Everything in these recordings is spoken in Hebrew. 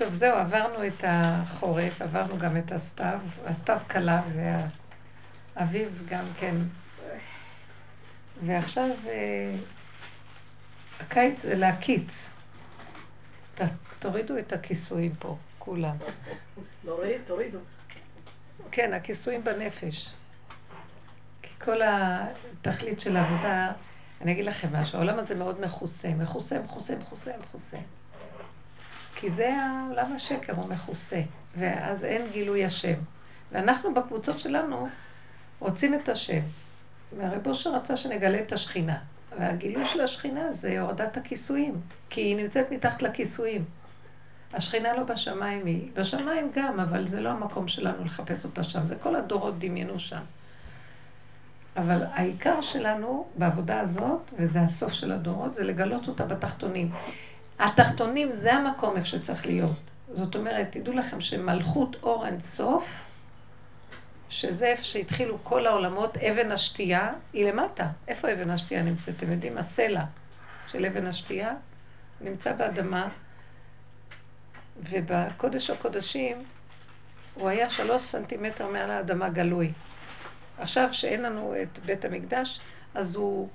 טוב, זהו, עברנו את החורף, עברנו גם את הסתיו, הסתיו קלה והאביב גם כן. ועכשיו אה, הקיץ זה להקיץ. תורידו את הכיסויים פה, כולם. תורידו. כן, הכיסויים בנפש. כי כל התכלית של העבודה, אני אגיד לכם משהו, העולם הזה מאוד מכוסה, מכוסה, מכוסה, מכוסה, מכוסה. כי זה העולם השקר, הוא מכוסה, ואז אין גילוי השם. ואנחנו בקבוצות שלנו רוצים את השם. והרב אושר רצה שנגלה את השכינה. והגילוי של השכינה זה הורדת הכיסויים, כי היא נמצאת מתחת לכיסויים. השכינה לא בשמיים היא, בשמיים גם, אבל זה לא המקום שלנו לחפש אותה שם, זה כל הדורות דמיינו שם. אבל העיקר שלנו בעבודה הזאת, וזה הסוף של הדורות, זה לגלות אותה בתחתונים. התחתונים זה המקום איפה שצריך להיות. זאת אומרת, תדעו לכם שמלכות אור אין סוף, שזה איפה שהתחילו כל העולמות, אבן השתייה, היא למטה. איפה אבן השתייה נמצאת? אתם יודעים? הסלע של אבן השתייה נמצא באדמה, ובקודש הקודשים הוא היה שלוש סנטימטר מעל האדמה גלוי. עכשיו שאין לנו את בית המקדש, אז הוא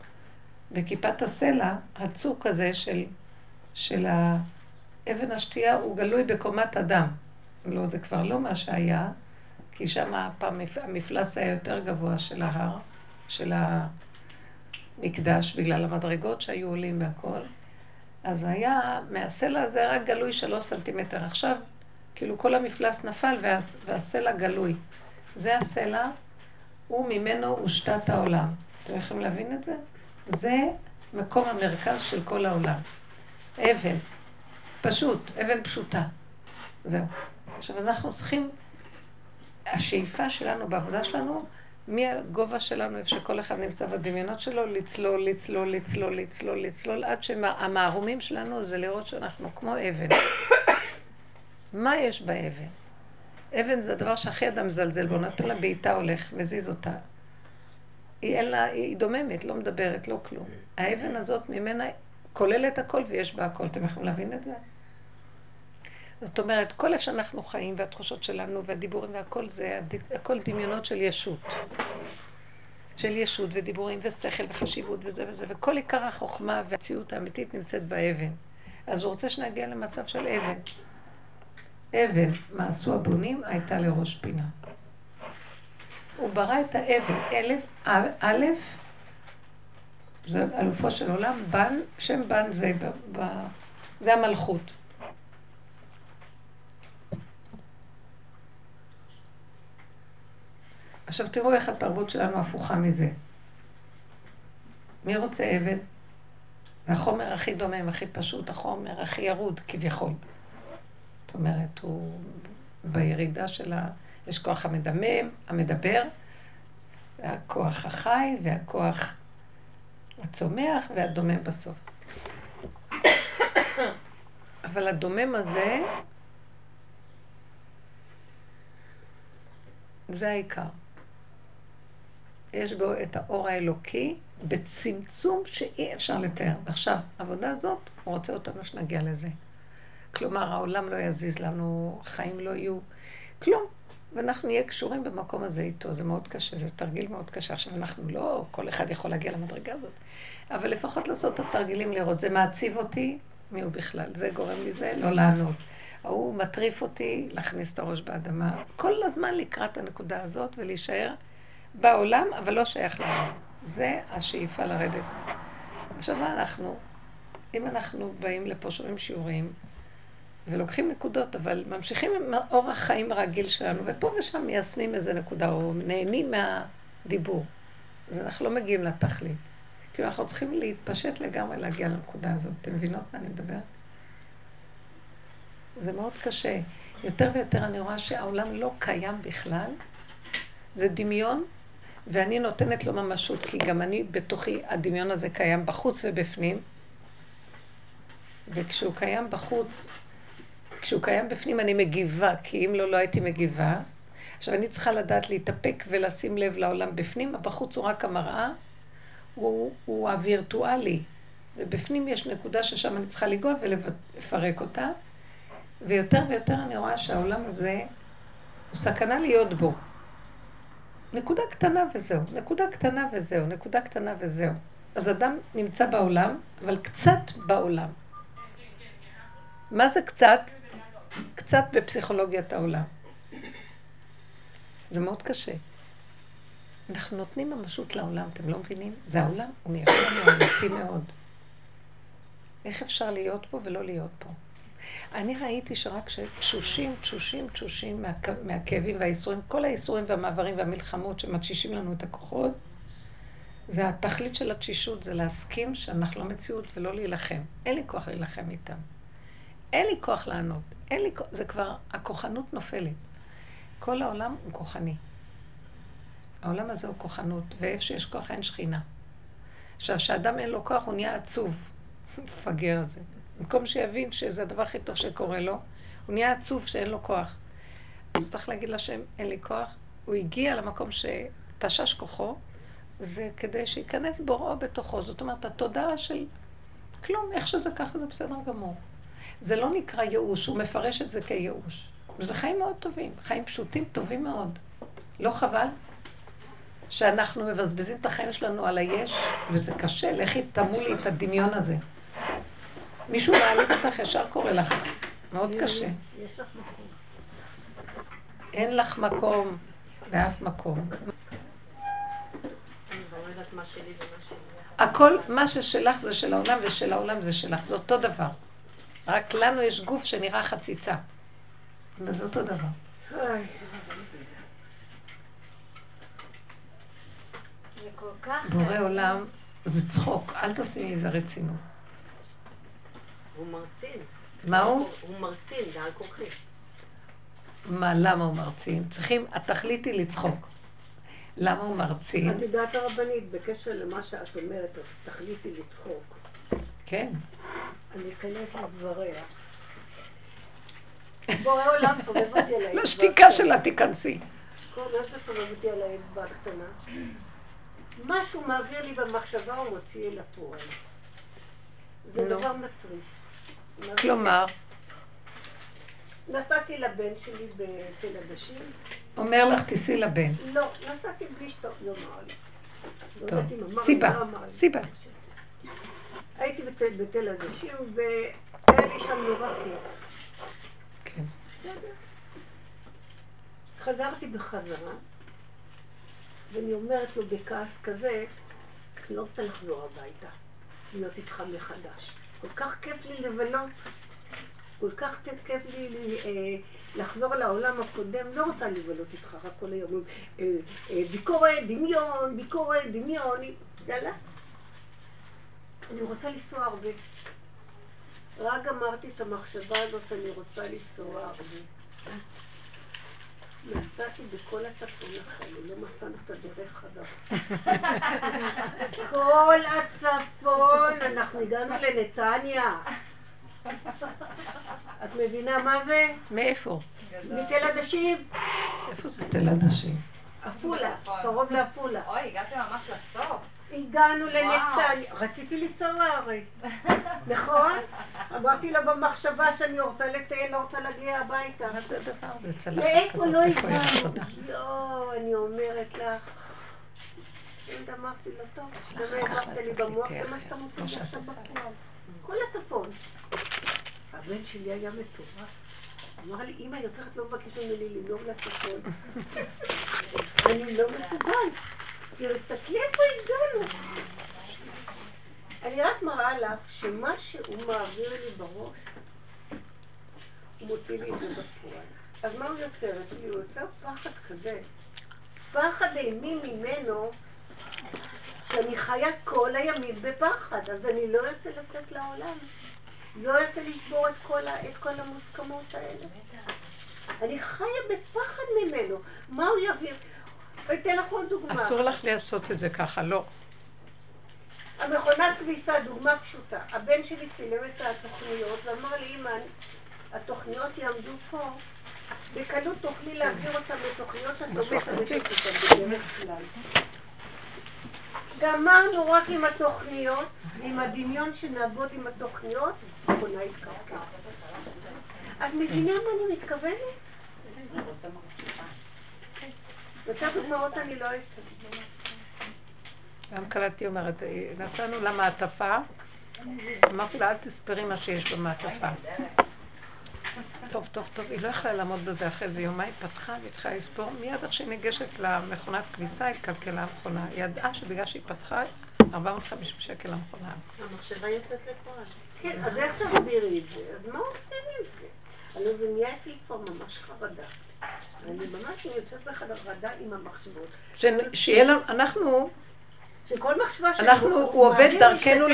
בכיפת הסלע, הצוק הזה של, של אבן השתייה, הוא גלוי בקומת אדם. לא, זה כבר לא מה שהיה, כי שם הפעם המפלס היה יותר גבוה של ההר, של המקדש, בגלל המדרגות שהיו עולים והכל. אז היה, מהסלע הזה רק גלוי שלוש סנטימטר. עכשיו, כאילו כל המפלס נפל וה, והסלע גלוי. זה הסלע, וממנו הושתת העולם. אתם יכולים להבין את זה? זה מקום המרכז של כל העולם. אבן, פשוט, אבן פשוטה. זהו. עכשיו, אנחנו צריכים, השאיפה שלנו בעבודה שלנו, מהגובה שלנו, איפה שכל אחד נמצא בדמיונות שלו, לצלול, לצלול, לצלול, לצלול, לצלול, עד שהמערומים שלנו זה לראות שאנחנו כמו אבן. מה יש באבן? אבן זה הדבר שהכי אדם מזלזל בו, נתן לה בעיטה הולך, מזיז אותה. היא אין לה, היא דוממת, לא מדברת, לא כלום. האבן הזאת ממנה כוללת הכל ויש בה הכל. אתם יכולים להבין את זה? זאת אומרת, כל איך שאנחנו חיים והתחושות שלנו והדיבורים והכל זה הכל דמיונות של ישות. של ישות ודיבורים ושכל וחשיבות וזה וזה, וכל עיקר החוכמה והציאות האמיתית נמצאת באבן. אז הוא רוצה שנגיע למצב של אבן. אבן, מה עשו הבונים, הייתה לראש פינה. הוא ברא את האבן, אלף, א', זה אלופו של עולם, בן, שם בן זה, ב, ב, זה המלכות. עכשיו תראו איך התרבות שלנו הפוכה מזה. מי רוצה אבן? החומר הכי דומם, הכי פשוט, החומר הכי ירוד כביכול. זאת אומרת, הוא בירידה של ה... יש כוח המדמם, המדבר, והכוח החי, והכוח הצומח, והדומם בסוף. אבל הדומם הזה, זה העיקר. יש בו את האור האלוקי בצמצום שאי אפשר לתאר. עכשיו, העבודה הזאת, הוא רוצה אותנו שנגיע לזה. כלומר, העולם לא יזיז לנו, חיים לא יהיו, כלום. ואנחנו נהיה קשורים במקום הזה איתו, זה מאוד קשה, זה תרגיל מאוד קשה. עכשיו, אנחנו לא, כל אחד יכול להגיע למדרגה הזאת, אבל לפחות לעשות את התרגילים לראות, זה מעציב אותי, מי הוא בכלל? זה גורם לי זה, לא לענות. ההוא מטריף אותי להכניס את הראש באדמה. כל הזמן לקראת הנקודה הזאת ולהישאר בעולם, אבל לא שייך לנו. זה השאיפה לרדת. עכשיו, מה אנחנו? אם אנחנו באים לפה, שומעים שיעורים, ולוקחים נקודות, אבל ממשיכים עם אורח חיים רגיל שלנו, ופה ושם מיישמים איזה נקודה, או נהנים מהדיבור. אז אנחנו לא מגיעים לתכלית. כאילו אנחנו צריכים להתפשט לגמרי להגיע לנקודה הזאת. אתם מבינות מה אני מדברת? זה מאוד קשה. יותר ויותר אני רואה שהעולם לא קיים בכלל. זה דמיון ואני נותנת לו ממשות, כי גם אני בתוכי, הדמיון הזה קיים בחוץ ובפנים, וכשהוא קיים בחוץ, כשהוא קיים בפנים אני מגיבה, כי אם לא, לא הייתי מגיבה. עכשיו, אני צריכה לדעת להתאפק ולשים לב לעולם בפנים, בחוץ הוא רק המראה, הוא, הוא הווירטואלי, ובפנים יש נקודה ששם אני צריכה לנגוע ולפרק אותה, ויותר ויותר אני רואה שהעולם הזה הוא סכנה להיות בו. נקודה קטנה וזהו, נקודה קטנה וזהו, נקודה קטנה וזהו. אז אדם נמצא בעולם, אבל קצת בעולם. מה זה קצת? קצת בפסיכולוגיית העולם. זה מאוד קשה. אנחנו נותנים ממשות לעולם, אתם לא מבינים? זה העולם, הוא נראה לנו אמיתי מאוד. איך אפשר להיות פה ולא להיות פה? אני ראיתי שרק תשושים, תשושים, תשושים מה, מהכאבים והאיסורים, כל האיסורים והמעברים והמלחמות שמתשישים לנו את הכוחות, זה התכלית של התשישות, זה להסכים שאנחנו לא מציאות ולא להילחם. אין לי כוח להילחם איתם. אין לי כוח לענות. אין לי זה כבר, הכוחנות נופלת. כל העולם הוא כוחני. העולם הזה הוא כוחנות, ואיפה שיש כוח אין שכינה. עכשיו, כשאדם אין לו כוח, הוא נהיה עצוב. מפגר הזה. במקום שיבין שזה הדבר הכי טוב שקורה לו, הוא נהיה עצוב שאין לו כוח. אז צריך להגיד לשם, אין לי כוח. הוא הגיע למקום שתשש כוחו, זה כדי שייכנס בוראו בתוכו. זאת אומרת, התודעה של כלום, איך שזה ככה זה בסדר גמור. זה לא נקרא ייאוש, הוא מפרש את זה כייאוש. וזה חיים מאוד טובים, חיים פשוטים טובים מאוד. לא חבל? שאנחנו מבזבזים את החיים שלנו על היש, וזה קשה, לכי תמו לי את הדמיון הזה. מישהו מעליב אותך, ישר קורא לך. מאוד קשה. אין לך מקום באף מקום. הכל, מה ששלך זה של העולם ושל העולם זה שלך, זה אותו דבר. רק לנו יש גוף שנראה חציצה. וזה אותו דבר. בורא עולם זה צחוק, אל תשימי איזה רצינות. הוא מרצין. מה הוא? הוא מרצין, בעל כורחי. מה, למה הוא מרצין? צריכים, התכלית היא לצחוק. למה הוא מרצין? את יודעת הרבנית, בקשר למה שאת אומרת, אז תכלית היא לצחוק. כן. אני אכנס לדבריה. בורא עולם סובב אותי על האצבע. לשתיקה שלה תיכנסי. כל מה שסובב אותי על האצבע הקטנה. משהו מעביר לי במחשבה ומוציא אל הפועל. זה דבר מטריף. כלומר? נסעתי לבן שלי בתל עדשים. אומר לך, תיסעי לבן. לא, נסעתי בלי לא אמר לי. לא טוב, סיבה, סיבה. הייתי בתל עדשים, והיה לי שם נורא כיף. כן. חזרתי בחזרה, ואני אומרת לו בכעס כזה, אני לא רוצה לחזור הביתה, להיות איתך מחדש. כל כך כיף לי לבלות, כל כך כיף לי אה, לחזור לעולם הקודם, לא רוצה לבלות איתך רק כל היום. אה, אה, ביקורת, דמיון, ביקורת, דמיון, יאללה. אני רוצה לנסוע הרבה. רק אמרתי את המחשבה הזאת, אני רוצה לנסוע הרבה. נסעתי בכל הצפון לחיים, לא מצאנו את הדרך חזרה. כל הצפון, אנחנו הגענו לנתניה. את מבינה מה זה? מאיפה? מתל עדשים. איפה זה תל עדשים? עפולה, קרוב לעפולה. אוי, הגעתם ממש לסוף. הגענו לנתניה, רציתי לנסוע הרי, נכון? אמרתי לה במחשבה שאני רוצה לטייל, לא רוצה להגיע הביתה. מה זה הדבר הזה? צלחת מאיפה לא איפה היא. יואו, אני אומרת לך. אמרתי לה, טוב, זה אחר מה כך העברת לי במוח, זה מה שאתה מוצא עכשיו. בכלל. כל הצפון. הבן שלי היה מטורף. אמר לי, אמא, יותר את לא מבקשת ממני לנהוג לצפון. אני לא מסוגל. תראי, תסתכלי איפה הגענו. אני רק מראה לך שמה שהוא מעביר לי בראש, הוא מוציא לי את זה בפועל. אז מה הוא יוצר? הוא יוצר פחד כזה. פחד אימי ממנו, שאני חיה כל הימים בפחד, אז אני לא יוצא לצאת לעולם. לא יוצא לשבור את כל, ה- את כל המוסכמות האלה. אני חיה בפחד ממנו. מה הוא יביא? אתן לך עוד דוגמה. אסור לך לעשות את זה ככה, לא. המכונת כביסה, דוגמה פשוטה. הבן שלי צילם את התוכניות ואמר לי, אמא, התוכניות יעמדו פה, בקלות תוכלי להעביר אותן לתוכניות לא משתמשת אותן בדרך כלל. גמרנו רק עם התוכניות, עם הדמיון שנעבוד עם התוכניות, המכונה התקרקעה. אז מבינה מה אני מתכוונת? דוגמאות אני לא. גם קלטתי אומרת, נתנו לה מעטפה, אמרתי לה, אל תספרי מה שיש במעטפה. טוב, טוב, טוב, היא לא יכלה לעמוד בזה אחרי זה יומיים, פתחה והתחילה לספור, מיד איך שהיא ניגשת למכונת כביסה, התקלקלה המכונה. היא ידעה שבגלל שהיא פתחה, 450 שקל המכונה. המחשבה יוצאת לפועל. כן, אז איך תסבירי את זה? אז מה עושים עם זה? הלוא זה נהיה אצלי כבר ממש חרדה. אני ממש יוצאת בחרדה עם המחשבות. שיהיה לנו, אנחנו... שכל מחשבה אנחנו, הוא עובד דרכנו.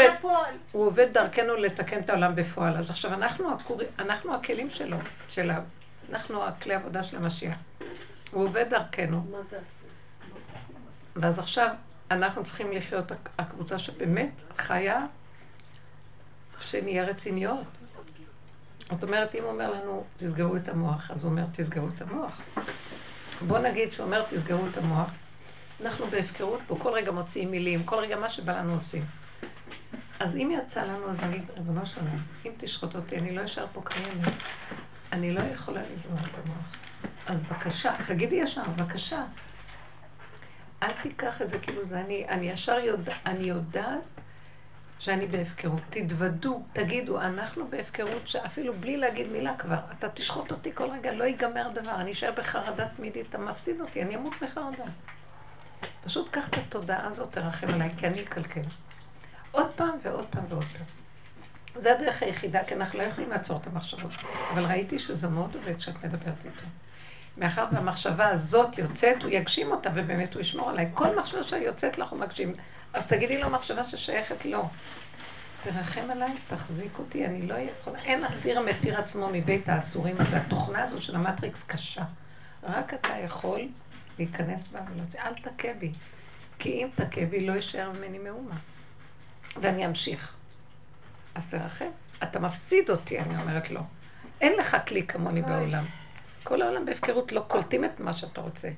הוא עובד דרכנו לתקן את העולם בפועל. אז עכשיו אנחנו, הקור... אנחנו הכלים שלו, שלה, אנחנו הכלי עבודה של המשיח. הוא עובד דרכנו. ואז עכשיו אנחנו צריכים לחיות הקבוצה שבאמת חיה, שנהיה רציניות. זאת אומרת, אם הוא אומר לנו, תסגרו את המוח, אז הוא אומר, תסגרו את המוח. בוא נגיד שהוא אומר, תסגרו את המוח. אנחנו בהפקרות פה, כל רגע מוציאים מילים, כל רגע מה שבא לנו עושים. אז אם יצא לנו, אז נגיד, ריבונו שלנו, אם תשחוט אותי, אני לא אשאר פה קיימת. אני לא יכולה לזרוע את המוח. אז בבקשה, תגידי ישר, בבקשה. אל תיקח את זה כאילו זה אני, אני ישר יודע, אני יודעת שאני בהפקרות. תתוודו, תגידו, אנחנו בהפקרות שאפילו בלי להגיד מילה כבר, אתה תשחוט אותי כל רגע, לא ייגמר דבר, אני אשאר בחרדה תמידית, אתה מפסיד אותי, אני אמות בחרדה. פשוט קח את התודעה הזאת, תרחם עליי, כי אני אקלקל. עוד פעם ועוד פעם ועוד פעם. זה הדרך היחידה, כי אנחנו לא יכולים לעצור את המחשבות. אבל ראיתי שזה מאוד עובד כשאת מדברת איתו. מאחר והמחשבה הזאת יוצאת, הוא יגשים אותה, ובאמת הוא ישמור עליי. כל מחשבה שיוצאת לך הוא מגשים. אז תגידי לו מחשבה ששייכת לו. תרחם עליי, תחזיק אותי, אני לא יכולה. אין אסיר מתיר עצמו מבית האסורים הזה. התוכנה הזאת של המטריקס קשה. רק אתה יכול להיכנס בה ולהוציא. אל תכה בי. כי אם תכה בי, לא יישאר ממני מאומה. ואני אמשיך. אז תרחם. אתה מפסיד אותי, אני אומרת לו. אין לך כלי כמוני בעולם. כל העולם בהפקרות לא קולטים את מה שאתה רוצה.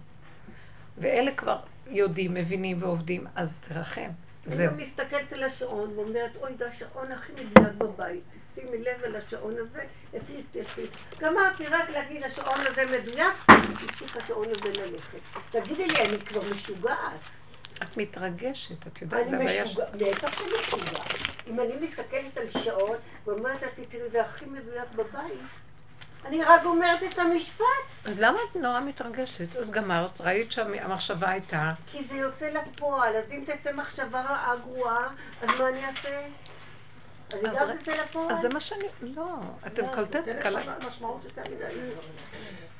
ואלה כבר יודעים, מבינים ועובדים, אז תרחם. אני מסתכלת על השעון ואומרת, אוי, זה השעון הכי מדויק בבית. שימי לב על השעון הזה, איפה תלכי. גמרתי רק להגיד, השעון הזה מדויק, הפסיק השעון הזה ללכת. תגידי לי, אני כבר משוגעת. את מתרגשת, את יודעת, זה הבעיה ש... אני בטח שאני משוגעת. אם אני מסתכלת על שעון ואומרת תראי, זה הכי מדויק בבית. אני רק אומרת את המשפט. אז למה את נורא מתרגשת? אז גמרת, ראית שהמחשבה הייתה... כי זה יוצא לפועל, אז אם תצא מחשבה רעה גרועה, אז מה אני אעשה? אז היא גם תצא לפועל? אז זה מה שאני... לא, אתם לא, קולטים?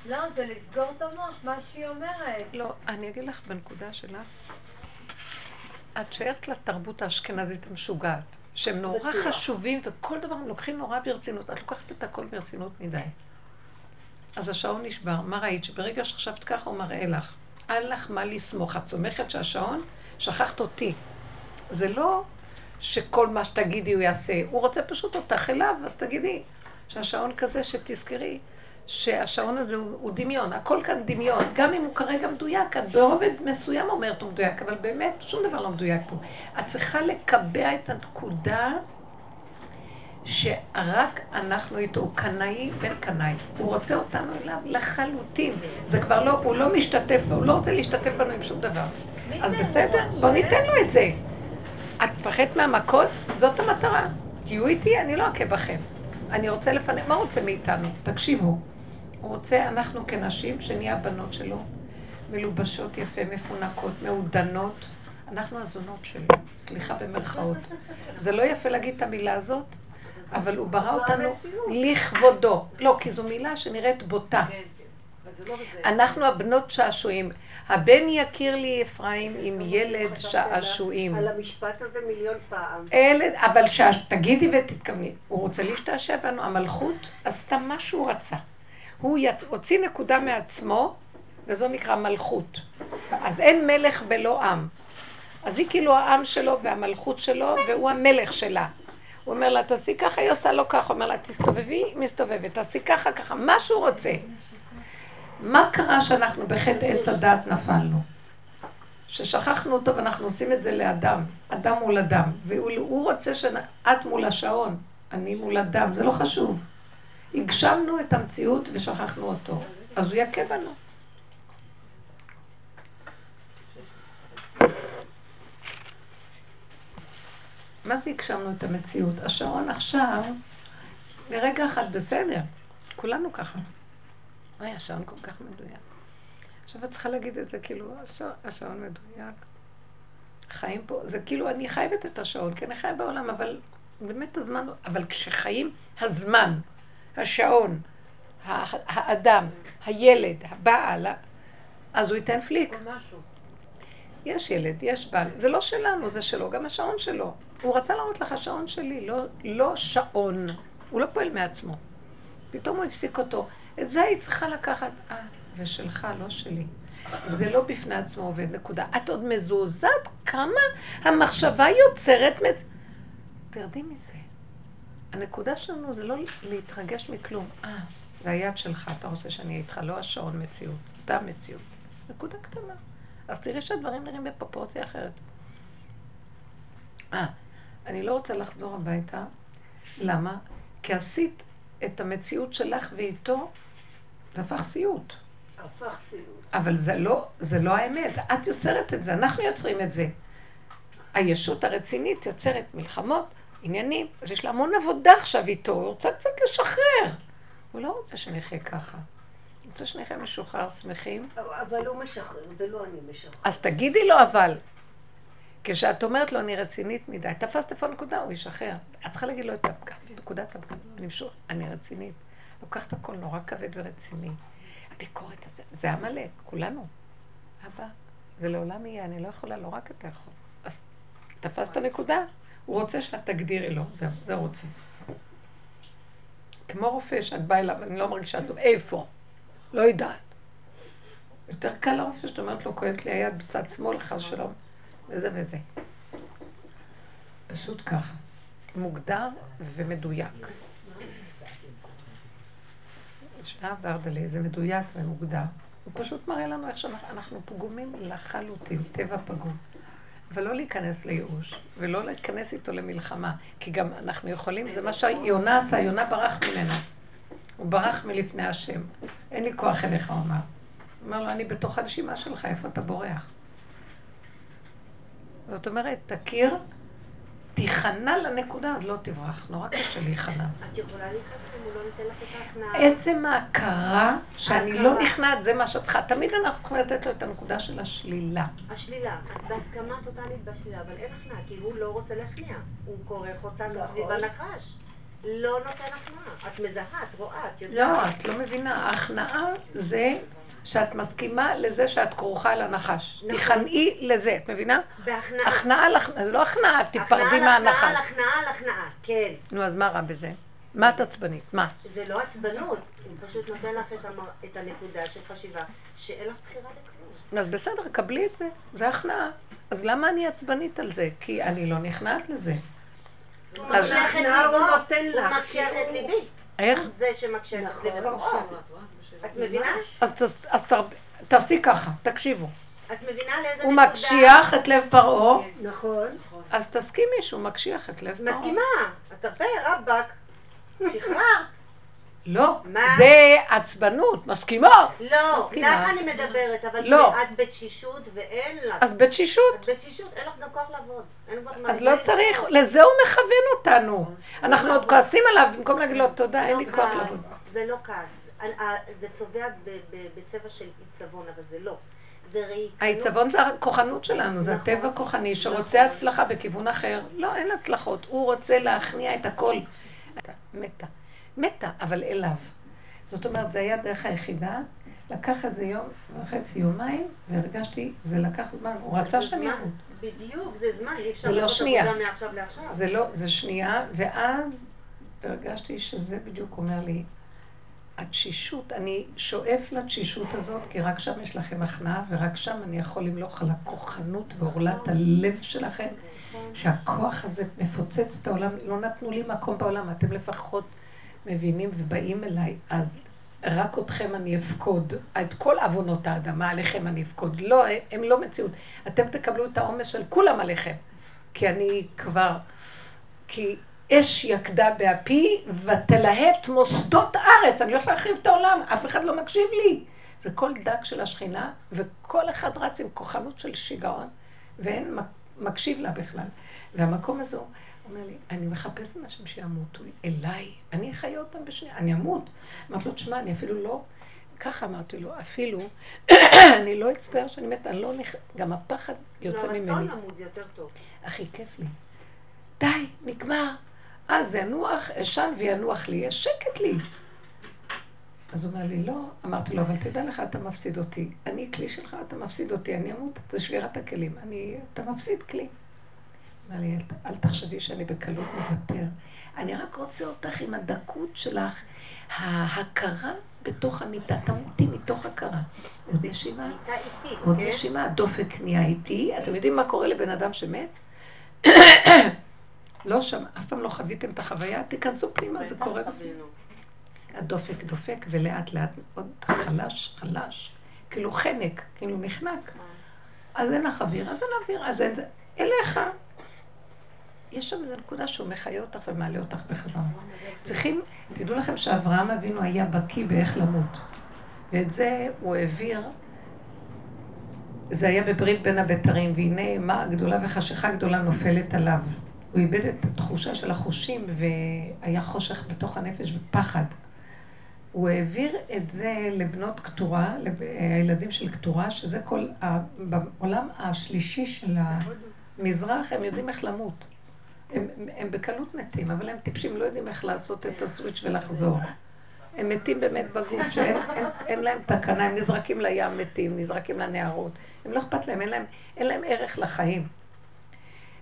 לא, זה לסגור את המוח, מה שהיא אומרת. לא, אני אגיד לך בנקודה שלך, את שייכת לתרבות האשכנזית המשוגעת. שהם נורא חשובים, וכל דבר הם לוקחים נורא ברצינות. את לוקחת את הכל ברצינות מדי. אז השעון נשבר. מה ראית? שברגע שחשבת ככה הוא מראה לך. אין לך מה לסמוך. את סומכת שהשעון, שכחת אותי. זה לא שכל מה שתגידי הוא יעשה. הוא רוצה פשוט אותך אליו, אז תגידי שהשעון כזה שתזכרי שהשעון הזה הוא, הוא דמיון. הכל כאן דמיון. גם אם הוא כרגע מדויק, את ברובד מסוים אומרת הוא מדויק, אבל באמת שום דבר לא מדויק פה. את צריכה לקבע את הנקודה שרק אנחנו איתו, הוא קנאי בן קנאי, הוא רוצה אותנו אליו לחלוטין. זה כבר לא, הוא לא משתתף, הוא לא רוצה להשתתף בנו עם שום דבר. אז בסדר, בוא ניתן לו את זה. את מפחדת מהמכות? זאת המטרה. תהיו איתי, אני לא אכה בכם. אני רוצה לפני, מה רוצה מאיתנו? תקשיבו. הוא רוצה, אנחנו כנשים, שנהיה הבנות שלו, מלובשות יפה, מפונקות, מעודנות. אנחנו הזונות שלו, סליחה במרכאות. זה לא יפה להגיד את המילה הזאת, אבל הוא ברא אותנו לכבודו. לא, כי זו מילה שנראית בוטה. כן, כן. לא אנחנו הבנות שעשועים. הבן יכיר לי אפרים עם ילד שעשועים. על המשפט הזה מיליון פעם. אבל תגידי ותתכווני, הוא רוצה להשתעשע בנו, המלכות עשתה מה שהוא רצה. הוא הוציא נקודה מעצמו, וזו נקרא מלכות. אז אין מלך בלא עם. אז היא כאילו העם שלו והמלכות שלו, והוא המלך שלה. הוא אומר לה, תעשי ככה, היא עושה לו ככה. אומר לה, תסתובבי, מסתובבת, תעשי ככה, ככה, מה שהוא רוצה. מה קרה שאנחנו בחטא עץ הדעת נפלנו? ששכחנו אותו ואנחנו עושים את זה לאדם, אדם מול אדם, והוא רוצה שאת מול השעון, אני מול אדם, זה לא חשוב. הגשמנו את המציאות ושכחנו אותו, אז הוא יכה בנו. מה זה הגשמנו את המציאות? השעון עכשיו, לרגע אחד בסדר, כולנו ככה. אוי, השעון כל כך מדויק. עכשיו את צריכה להגיד את זה, כאילו, השעון מדויק. חיים פה, זה כאילו אני חייבת את השעון, כי אני חיה בעולם, אבל באמת הזמן, אבל כשחיים הזמן, השעון, האדם, הילד, הבעל, אז הוא ייתן פליק. יש ילד, יש בעל, זה לא שלנו, זה שלו, גם השעון שלו. הוא רצה להראות לך שעון שלי, לא, לא שעון. הוא לא פועל מעצמו. פתאום הוא הפסיק אותו. את זה היית צריכה לקחת. אה, זה שלך, לא שלי. זה לא בפני עצמו עובד, נקודה. את עוד מזועזעת כמה המחשבה יוצרת מצ... תרדי מזה. הנקודה שלנו זה לא להתרגש מכלום. אה, זה היד שלך, אתה רוצה שאני אהיה איתך, לא השעון מציאות, אתה מציאות. נקודה קטנה. אז תראי שהדברים נראים בפרופורציה אחרת. אה, אני לא רוצה לחזור הביתה. למה? כי עשית את המציאות שלך ואיתו, זה הפך סיוט. הפך סיוט. אבל זה לא, זה לא האמת. את יוצרת את זה, אנחנו יוצרים את זה. הישות הרצינית יוצרת מלחמות, עניינים, אז יש לה המון עבודה עכשיו איתו, הוא רוצה קצת לשחרר. הוא לא רוצה שנחיה ככה. הוא רוצה שנחיה משוחרר, שמחים. אבל הוא משחרר, זה לא אני משחרר. אז תגידי לו אבל. כשאת אומרת לו, אני רצינית מדי, תפסת איפה הנקודה, הוא ישחרר. את צריכה להגיד לו את הפגם, נקודת הפגם. אני רצינית. לוקחת הכל נורא כבד ורציני. הביקורת הזה, זה עמלק, כולנו. אבא, זה לעולם יהיה, אני לא יכולה, לא רק אתה יכול. אז תפסת נקודה? הוא רוצה שאת תגדירי לו, זהו, זה רוצה. כמו רופא שאת באה אליו, אני לא מרגישה טוב, איפה? לא יודעת. יותר קל לרופא שאת אומרת לו, כואבת לי היד בצד שמאל, חס שלום, וזה וזה. פשוט ככה. מוגדר ומדויק. שעה ורדלה, זה מדויק ומוגדר. הוא פשוט מראה לנו איך שאנחנו פגומים לחלוטין, טבע פגום. אבל לא להיכנס לייאוש, ולא להיכנס איתו למלחמה, כי גם אנחנו יכולים, זה מה שיונה עשה, יונה ברח ממנו. הוא ברח מלפני השם. אין לי כוח אליך, הוא אמר. הוא אמר לו, אני בתוך הנשימה שלך, איפה אתה בורח? זאת אומרת, תכיר תיכנע לנקודה, אז לא תברח. נורא קשה להיכנע. את יכולה להיכנע אם הוא לא נותן לך את ההכנעה. עצם ההכרה שאני לא נכנעת, זה מה שאת צריכה. תמיד אנחנו צריכים לתת לו את הנקודה של השלילה. השלילה. את בהסכמה טוטאלית בשלילה, אבל אין הכנעה, כי הוא לא רוצה להכניע. הוא כורך אותה סביב הנחש. לא נותן הכנעה. את מזהה, את רואה, את יודעת. לא, את לא מבינה. ההכנעה זה שאת מסכימה לזה שאת כרוכה על הנחש. נכון. תיכנעי לזה, את מבינה? בהכנעה. הכנעה על הכנעה, זה לא הכנעה, תיפרדי מהנחש. הכנעה על הכנעה על הכנעה, כן. נו, אז מה רע בזה? מה את עצבנית? מה? זה לא עצבנות, הוא פשוט נותן לך את, המר... את הנקודה של חשיבה, שאין לך בחירה לכלום. אז בסדר, קבלי את זה, זה הכנעה. אז למה אני עצבנית על זה? כי אני לא נכנעת לזה. הוא מקשיח את ליבו, הוא מקשיח את ליבי. איך? זה שמקשיח את ליבי. את מבינה? אז תעשי ככה, תקשיבו. את מבינה לאיזה הוא מקשיח את לב פרעה. נכון. אז תסכימי שהוא מקשיח את לב פרעה. מסכימה. אז תרפה, רבאק. שחררת. לא, זה עצבנות, מסכימה. לא, לך אני מדברת, אבל לא. את בתשישות ואין לך. אז בתשישות. את בתשישות, אין לך גם כוח לעבוד. אז לא צריך, לזה הוא מכוון אותנו. אנחנו עוד כועסים עליו, במקום להגיד לו תודה, אין לי כוח לעבוד. זה לא כעס. זה צובע בצבע של עיצבון, אבל זה לא. העיצבון זה הכוחנות שלנו, זה הטבע נכון. הכוחני שרוצה נכון. הצלחה בכיוון אחר. לא, אין הצלחות. הוא רוצה להכניע את הכל. מתה. מתה, אבל אליו. זאת אומרת, זה היה הדרך היחידה. לקח איזה יום וחצי, יומיים, והרגשתי, זה לקח זמן. הוא רצה שאני אמות. בדיוק, זה זמן, אי אפשר לא לעשות עבודה מעכשיו לעכשיו. זה לא, זה שנייה, ואז הרגשתי שזה בדיוק אומר לי, התשישות, אני שואף לתשישות הזאת, כי רק שם יש לכם הכנעה, ורק שם אני יכול למלוך על הכוחנות ועורלת הלב שלכם, שהכוח הזה מפוצץ את העולם, לא נתנו לי מקום בעולם, אתם לפחות מבינים ובאים אליי, אז רק אתכם אני אפקוד, את כל עוונות האדמה עליכם אני אפקוד. לא, הם לא מציאות. אתם תקבלו את העומס של כולם עליכם, כי אני כבר, כי אש יקדה באפי ותלהט מוסדות הארץ. אני הולכת להחריב את העולם, אף אחד לא מקשיב לי. זה כל דג של השכינה, וכל אחד רץ עם כוחנות של שיגעון, ואין מקשיב לה בכלל. והמקום הזה, הוא אומר לי, אני מחפש אנשים שימותו אליי, אני אחיה אותם בשנייה, אני אמות. אמרתי לו, תשמע, אני אפילו לא, ככה אמרתי לו, אפילו, אני לא אצטער שאני מתה, אני לא נכ... גם הפחד יוצא ממני. לא, רצון למות זה יותר טוב. הכי כיף לי. די, נגמר. אז ינוח, אשן וינוח לי, יש שקט לי. אז הוא אומר לי, לא. אמרתי לו, אבל תדע לך, אתה מפסיד אותי. אני כלי שלך, אתה מפסיד אותי. אני אמות, זה שבירת הכלים. אני, אתה מפסיד כלי. אמר לי, אל תחשבי שאני בקלות מוותר. אני רק רוצה אותך עם הדקות שלך, ההכרה בתוך המיטה. תמותי מתוך הכרה. עוד נשימה, עוד כן? נשימה, הדופק נהיה איתי. אתם יודעים מה קורה לבן אדם שמת? לא שם, אף פעם לא חוויתם את החוויה, תיכנסו פנימה, זה קורה. הדופק דופק, ולאט לאט עוד חלש, חלש, כאילו חנק, כאילו נחנק. אז אין לך אוויר, אז אין אוויר, אז אין זה. אליך. יש שם איזו נקודה שהוא מחיה אותך ומעלה אותך בחזרה. צריכים, תדעו לכם שאברהם אבינו היה בקיא באיך למות. ואת זה הוא העביר, זה היה בברית בין הבתרים, והנה מה גדולה וחשיכה גדולה נופלת עליו. הוא איבד את התחושה של החושים והיה חושך בתוך הנפש ופחד. הוא העביר את זה לבנות קטורה, לילדים של קטורה, שזה כל, בעולם השלישי של המזרח, הם יודעים איך למות. הם, הם בקלות מתים, אבל הם טיפשים, לא יודעים איך לעשות את הסוויץ' ולחזור. הם מתים באמת בגוף, שאין אין, אין להם תקנה, הם נזרקים לים מתים, נזרקים לנערות. הם לא אכפת להם, אין להם, אין להם ערך לחיים.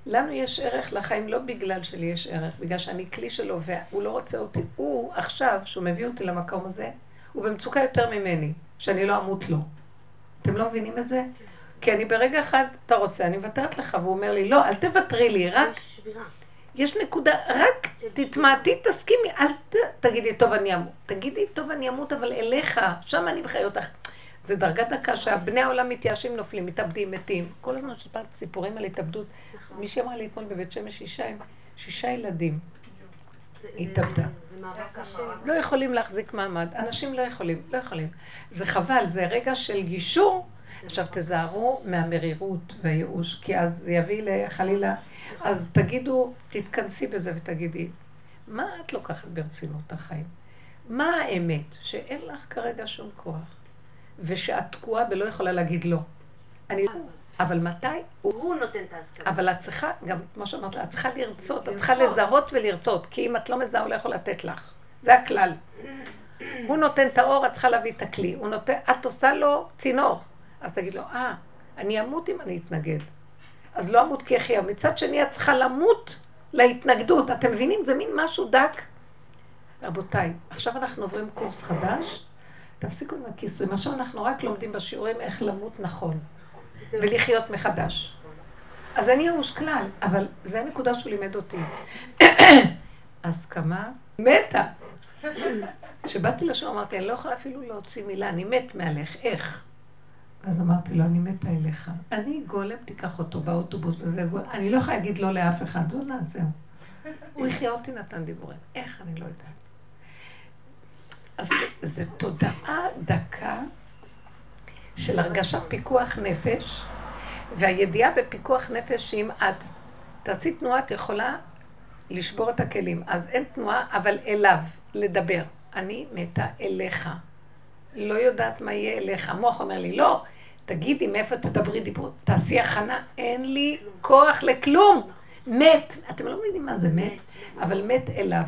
לנו יש ערך לחיים לא בגלל שלי יש ערך, בגלל שאני כלי שלו והוא לא רוצה אותי. הוא עכשיו, שהוא מביא אותי למקום הזה, הוא במצוקה יותר ממני, שאני לא אמות לו. אתם לא מבינים את זה? כי אני ברגע אחד, אתה רוצה, אני מוותרת לך, והוא אומר לי, לא, אל תוותרי לי, רק... יש נקודה, רק תתמעטי, תסכימי, אל ת, תגידי, טוב, אני אמות. תגידי, טוב, אני אמות, אבל אליך, שם אני מחיה אותך. זה דרגה דקה שהבני העולם מתייאשים, נופלים, מתאבדים, מתים. כל הזמן שפעת סיפורים על התאבדות. נכון. מישהי אמרה לי אתמול בבית שמש שישה, שישה ילדים. התאבדה. לא יכולים להחזיק מעמד. אנשים לא יכולים, לא יכולים. זה חבל, זה רגע של גישור. עכשיו תזהרו מהמרירות והייאוש, כי אז זה יביא לחלילה. אז תגידו, תתכנסי בזה ותגידי, מה את לוקחת ברצינות החיים? מה האמת? שאין לך כרגע שום כוח. ושאת תקועה ולא יכולה להגיד לא. אני... אבל מתי? הוא נותן את ההסכמה. אבל את צריכה, גם כמו שאמרת לה, את צריכה לרצות, את צריכה לזהות ולרצות, כי אם את לא מזהה, הוא לא יכול לתת לך. זה הכלל. הוא נותן את האור, את צריכה להביא את הכלי. הוא נותן, את עושה לו צינור. אז תגיד לו, אה, אני אמות אם אני אתנגד. אז לא אמות כי אחיה. מצד שני, את צריכה למות להתנגדות. אתם מבינים? זה מין משהו דק. רבותיי, עכשיו אנחנו עוברים קורס חדש. תפסיקו עם הכיסויים. עכשיו אנחנו רק לומדים בשיעורים איך למות נכון, ולחיות מחדש. אז אני ייאוש כלל, אבל זה הנקודה שהוא לימד אותי. הסכמה מתה. כשבאתי לשם אמרתי, אני לא יכולה אפילו להוציא מילה, אני מת מעליך, איך? אז אמרתי לו, אני מתה אליך. אני גולם, תיקח אותו באוטובוס, וזה גולם. אני לא יכולה להגיד לא לאף אחד, זונה, זהו. הוא החיה אותי, נתן דיבורים. איך, אני לא יודעת. אז זו תודעה דקה של הרגשת פיקוח נפש, והידיעה בפיקוח נפש שאם את תעשי תנועה, את יכולה לשבור את הכלים. אז אין תנועה, אבל אליו, לדבר. אני מתה אליך. לא יודעת מה יהיה אליך. המוח אומר לי, לא, תגידי מאיפה תדברי דיבור, תעשי הכנה, אין לי כוח לכלום. מת. אתם לא מבינים מה זה מת, אבל מת אליו.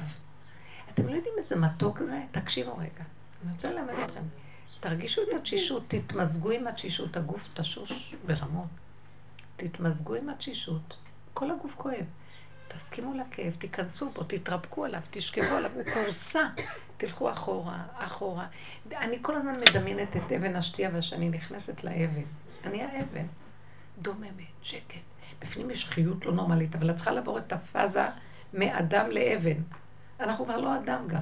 אתם לא יודעים איזה מתוק זה? תקשיבו רגע. אני רוצה ללמד אתכם. תרגישו את התשישות, תתמזגו עם התשישות, הגוף תשוש ברמות. תתמזגו עם התשישות, כל הגוף כואב. תסכימו לכאב, תיכנסו בו, תתרפקו עליו, תשכבו עליו, הוא כורסה. תלכו אחורה, אחורה. אני כל הזמן מדמיינת את אבן השתייה ושאני נכנסת לאבן. אני האבן. דוממת, שקט. בפנים יש חיות לא נורמלית, אבל את צריכה לעבור את הפאזה מאדם לאבן. אנחנו כבר לא אדם גם.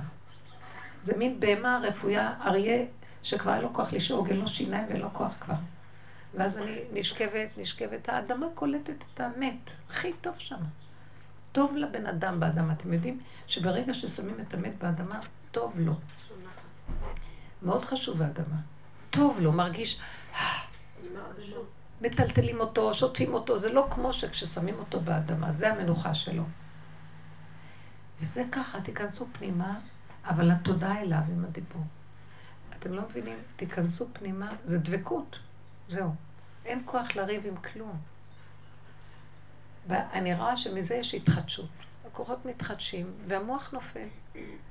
זה מין בהמה רפויה, אריה, שכבר אין לו כוח לשאוג, אין לו שיניים ואין לו כוח כבר. ואז אני נשכבת, נשכבת, האדמה קולטת את המת, הכי טוב שם. טוב לבן אדם באדמה. אתם יודעים שברגע ששמים את המת באדמה, טוב לו. מאוד חשוב האדמה. טוב לו, מרגיש... מטלטלים אותו, שוטפים אותו, זה לא כמו שכששמים אותו באדמה, זה המנוחה שלו. וזה ככה, תיכנסו פנימה, אבל התודעה אליו עם הדיבור. אתם לא מבינים? תיכנסו פנימה, זה דבקות, זהו. אין כוח לריב עם כלום. ואני רואה שמזה יש התחדשות. הכוחות מתחדשים והמוח נופל.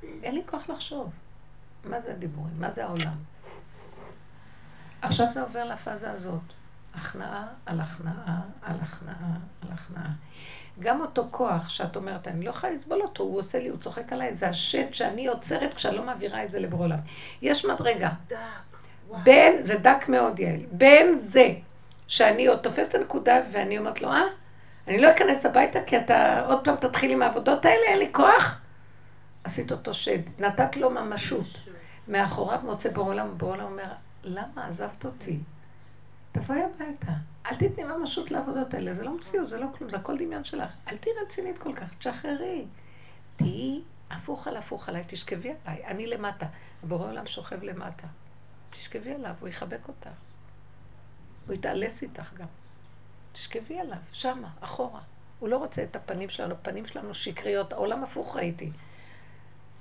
אין לי כוח לחשוב. מה זה הדיבורים? מה זה העולם? עכשיו זה עובר לפאזה הזאת. הכנעה על הכנעה על הכנעה על הכנעה. גם אותו כוח שאת אומרת, אני לא יכולה לסבול אותו, הוא עושה לי, הוא צוחק עליי, זה השד שאני יוצרת כשאני לא מעבירה את זה לבור עולם. יש מדרגה. בין, זה דק מאוד יעל, בין זה שאני עוד תופס את הנקודה ואני אומרת לו, אה, אני לא אכנס הביתה כי אתה עוד פעם תתחיל עם העבודות האלה, אין לי כוח. עשית אותו שד, נתת לו ממשות. מאחוריו מוצא בור עולם, בור עולם אומר, למה עזבת אותי? תבואי הביתה. אל תתני ממשות לעבודות האלה, זה לא מציאות, זה לא כלום, זה הכל דמיון שלך. אל תהיי רצינית כל כך, תשחררי. תהיי הפוך על הפוך עליי, תשכבי עליי, אני למטה. הבורא עולם שוכב למטה. תשכבי עליו, הוא יחבק אותך. הוא יתעלס איתך גם. תשכבי עליו, שמה, אחורה. הוא לא רוצה את הפנים שלנו, הפנים שלנו שקריות, העולם הפוך ראיתי.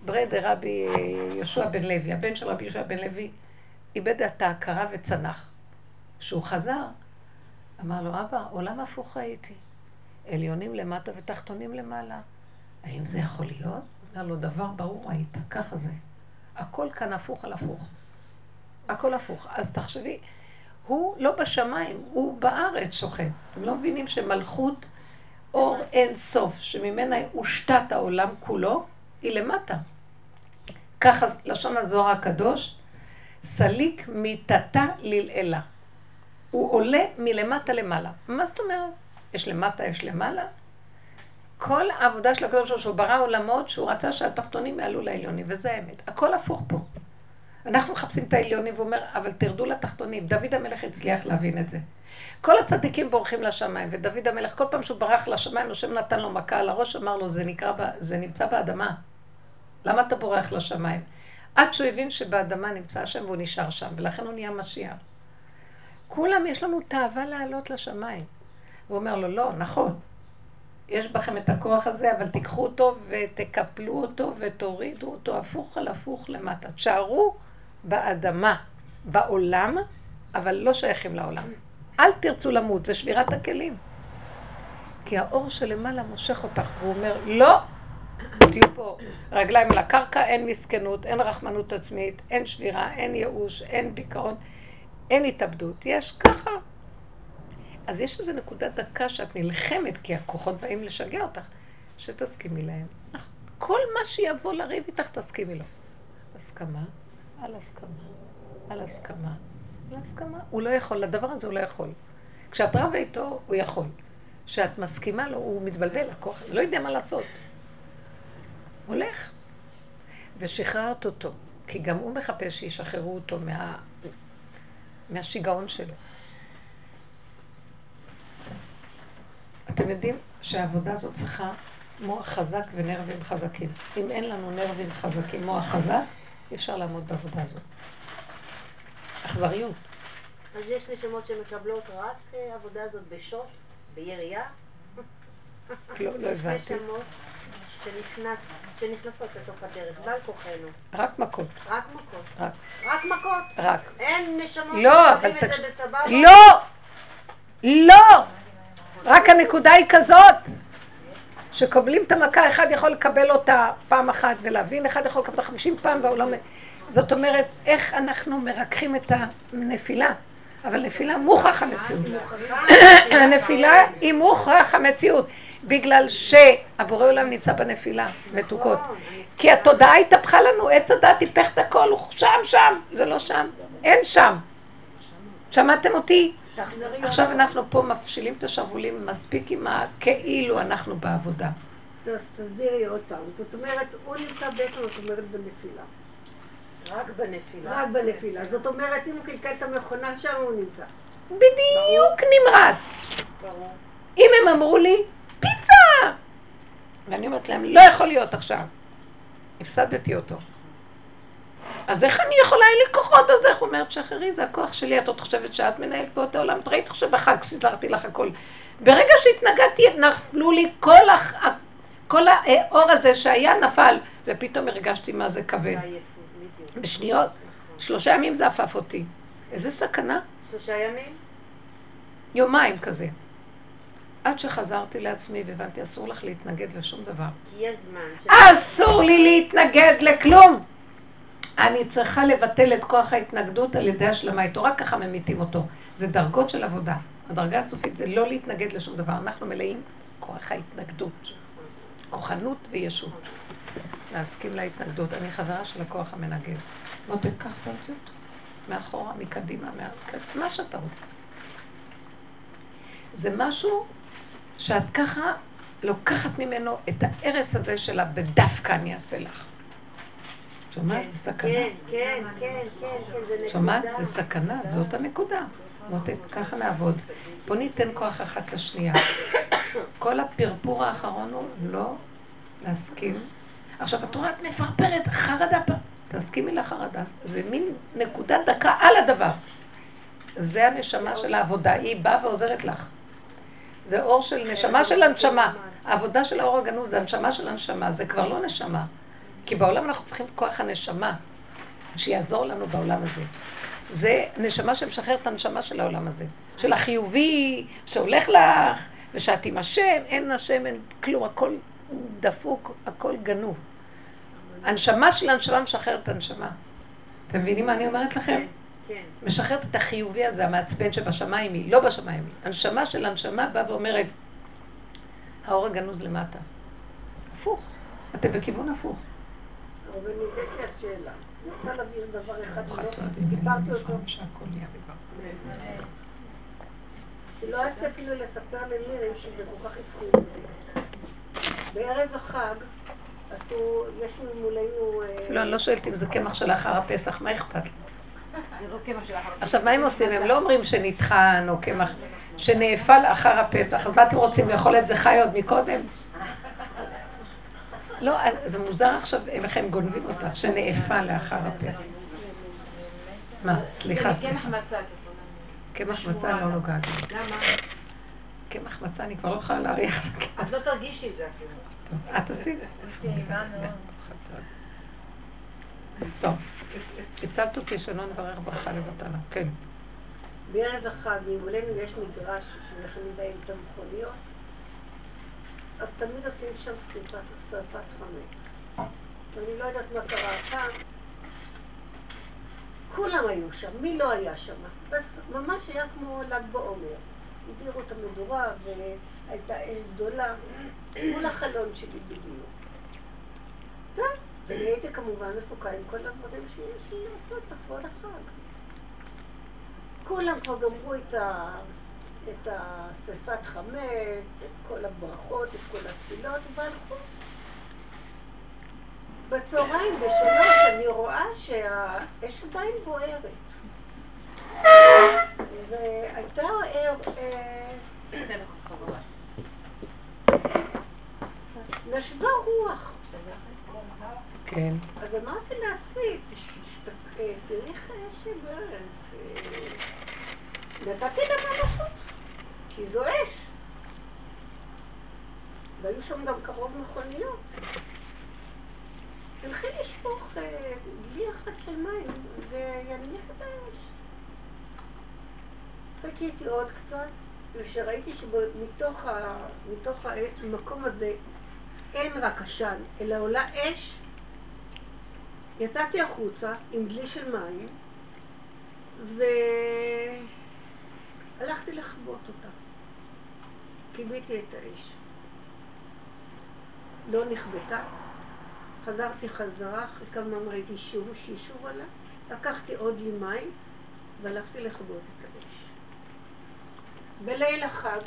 ברד רבי יהושע בן לוי, הבן של רבי יהושע בן לוי, איבד את ההכרה וצנח. כשהוא חזר, אמר לו, אבא, עולם הפוך ראיתי. עליונים למטה ותחתונים למעלה. האם זה יכול להיות? אמר לו, דבר ברור ראית, ככה זה. הכל כאן הפוך על הפוך. הכל הפוך. אז תחשבי, הוא לא בשמיים, הוא בארץ שוכב. אתם לא מבינים שמלכות אור אין סוף, שממנה הושתת העולם כולו, היא למטה. ככה לשון הזוהר הקדוש, סליק מיתתה ללעלה. הוא עולה מלמטה למעלה. מה זאת אומרת? יש למטה, יש למעלה. כל העבודה של הקדוש ברוך הוא ברא עולמות שהוא רצה שהתחתונים יעלו לעליונים, וזה האמת. הכל הפוך פה. אנחנו מחפשים את העליונים, והוא אומר, אבל תרדו לתחתונים. דוד המלך הצליח להבין את זה. כל הצדיקים בורחים לשמיים, ודוד המלך, כל פעם שהוא ברח לשמיים, השם נתן לו מכה על הראש, אמר לו, זה, נקרא, זה נמצא באדמה. למה אתה בורח לשמיים? עד שהוא הבין שבאדמה נמצא השם והוא נשאר שם, ולכן הוא נהיה משיח. כולם, יש לנו תאווה לעלות לשמיים. הוא אומר לו, לא, נכון, יש בכם את הכוח הזה, אבל תיקחו אותו ותקפלו אותו ותורידו אותו הפוך על הפוך למטה. תשארו באדמה, בעולם, אבל לא שייכים לעולם. אל תרצו למות, זה שבירת הכלים. כי האור שלמעלה מושך אותך, והוא אומר, לא, תהיו פה רגליים על הקרקע, אין מסכנות, אין רחמנות עצמית, אין שבירה, אין ייאוש, אין דיכאון, אין התאבדות. יש ככה. אז יש איזו נקודה דקה שאת נלחמת, כי הכוחות באים לשגע אותך, שתסכימי להם. כל מה שיבוא לריב איתך, תסכימי לו. הסכמה, על הסכמה, על הסכמה, על הסכמה. הוא לא יכול, לדבר הזה הוא לא יכול. כשאת רבה איתו, הוא יכול. כשאת מסכימה לו, הוא מתבלבל, הכוח, לא יודע מה לעשות. הולך. ושחררת אותו, כי גם הוא מחפש שישחררו אותו מה... מהשיגעון שלו. אתם יודעים שהעבודה הזאת צריכה מוח חזק ונרבים חזקים. אם אין לנו נרבים חזקים, מוח חזק, אי אפשר לעמוד בעבודה הזאת. אכזריות. אז יש נשמות שמקבלות רק אה, עבודה הזאת בשוט, בירייה? לא, לא הבנתי. שנכנס, שנכנסות לתוך הדרך, בעל כוחנו. רק מכות. רק מכות. רק. רק מכות. רק. אין נשמות לא, אבל שמקבלים את תקש... זה בסבבה? לא! לא! רק הנקודה היא כזאת, שקובלים את המכה, אחד יכול לקבל אותה פעם אחת ולהבין, אחד יכול לקבל אותה חמישים פעם והעולם... זאת אומרת, איך אנחנו מרככים את הנפילה. אבל נפילה מוכרח המציאות. הנפילה היא מוכרח המציאות, בגלל שהבורא עולם נמצא בנפילה, מתוקות. כי התודעה התהפכה לנו, עץ הדת טיפח את הכל, הוא שם, שם, זה לא שם, אין שם. שמעתם אותי? עכשיו אנחנו פה מפשילים את השרוולים מספיק עם הכאילו אנחנו בעבודה. תסבירי עוד פעם. זאת אומרת, הוא נמצא בעצם, זאת אומרת, בנפילה. רק בנפילה. רק בנפילה. זאת אומרת, אם הוא קלקל את המכונה, שם הוא נמצא. בדיוק נמרץ. אם הם אמרו לי, פיצה! ואני אומרת להם, לא יכול להיות עכשיו. הפסדתי אותו. אז איך אני יכולה, אין לי כוחות, אז איך אומרת, שחררי, זה הכוח שלי, את עוד חושבת שאת מנהלת פה את העולם, את ראית עכשיו בחג, סידרתי לך הכל. ברגע שהתנגדתי, נפלו לי כל, הח... כל האור הזה שהיה נפל, ופתאום הרגשתי מה זה כבד. בשניות, שלושה ימים זה עפף אותי. איזה סכנה. שלושה ימים? יומיים כזה. עד שחזרתי לעצמי והבנתי, אסור לך להתנגד לשום דבר. כי יש זמן. אסור לי להתנגד לכלום! אני צריכה לבטל את כוח ההתנגדות על ידי השלמה איתו, רק ככה ממיתים אותו. זה דרגות של עבודה. הדרגה הסופית זה לא להתנגד לשום דבר. אנחנו מלאים כוח ההתנגדות. כוחנות וישות. להסכים להתנגדות. אני חברה של הכוח המנגד. מותק, קח את האותיות. מאחורה, מקדימה, מה שאתה רוצה. זה משהו שאת ככה לוקחת ממנו את ההרס הזה שלה, ודווקא אני אעשה לך. שומעת? כן, זה סכנה. כן, כן, כן, כן, זה נקודה. שומעת? זה סכנה, זאת הנקודה. מותק, ככה נעבוד. בוא ניתן כוח אחת לשנייה. כל הפרפור האחרון הוא לא להסכים. עכשיו, התורה את מפרפרת, חרדה פה. תסכימי לחרדה. זה מין נקודה דקה על הדבר. זה הנשמה של העבודה, היא באה ועוזרת לך. זה אור של נשמה של הנשמה. העבודה של האור הגנוז זה הנשמה של הנשמה, זה כבר לא נשמה. כי בעולם אנחנו צריכים את כוח הנשמה, שיעזור לנו בעולם הזה. זה נשמה שמשחררת את הנשמה של העולם הזה. של החיובי, שהולך לך, ושאת עם השם, אין השם, אין כלום, הכל דפוק, הכל גנוב. הנשמה של הנשמה משחררת את הנשמה. אתם מבינים מה אני אומרת לכם? כן. משחררת את החיובי הזה, המעצבן שבשמיים היא, לא בשמיים היא. הנשמה של הנשמה באה ואומרת, האור הגנוז למטה. הפוך. אתם בכיוון הפוך. אבל לי שאלה. אני רוצה להבהיר דבר אחד, ברוך לא- יודע, סיפרתי אותו, יהיה בבר. שלא אעשה אפילו לספר למירי שזה כל כך הפחיד אותי. בערב החג עשו, יש מולנו... אה, אפילו אני לא שואלת אם זה קמח של אחר הפסח, מה אכפת לי? עכשיו, מה הם עושים? הם לא אומרים שנטחן או קמח, שנאפל אחר הפסח. אז מה אתם רוצים, לאכול את זה חי עוד מקודם? לא, זה מוזר עכשיו איך הם גונבים אותך, שנאפל לאחר הפסח. מה? סליחה, סליחה. קמח מצה לא נוגעת. למה? קמח מצה אני כבר לא יכולה להריח. את לא תרגישי את זה אפילו. את עשית? טוב, הצלת אותי שלא נברך ברכה לבטלה. כן. בערב החג, ממולנו יש מגרש שמכינים בהם את המכוניות, אז תמיד עושים שם שרפת חמץ. אני לא יודעת מה קרה הפעם. כולם היו שם, מי לא היה שם? ממש היה כמו ל"ג בעומר. הדירו את המדורה והייתה אש גדולה מול החלון שלי בדיוק. טוב, ואני הייתי כמובן עסוקה עם כל הדברים שיש לי לעשות לכבוד החג. כולם כבר גמרו את, ה... את השרפת חמץ, את כל הברכות, את כל התפילות, והלכו. בצהריים, בשלוש, אני רואה שהאש עדיין בוערת. והייתה ער... אה, נשבה רוח. כן. אז אמרתי לעצמי, אה, תראי איך בוערת. אה, נתתי לה ממשות, כי זו אש. והיו שם גם קרוב מכוניות. תלכי לשפוך אה, דלי אחד של מים וינמיך את האש. חיכיתי עוד קצת, וכשראיתי שמתוך ה- מתוך המקום הזה אין רק עשן, אלא עולה אש, יצאתי החוצה עם דלי של מים, והלכתי לכבות אותה. כיביתי את האש. לא נכבתה. חזרתי חזרה, אחרי כמה זמן ראיתי שוב ששוב עלה, לקחתי עוד לי מים והלכתי לכבות את האש. בליל החג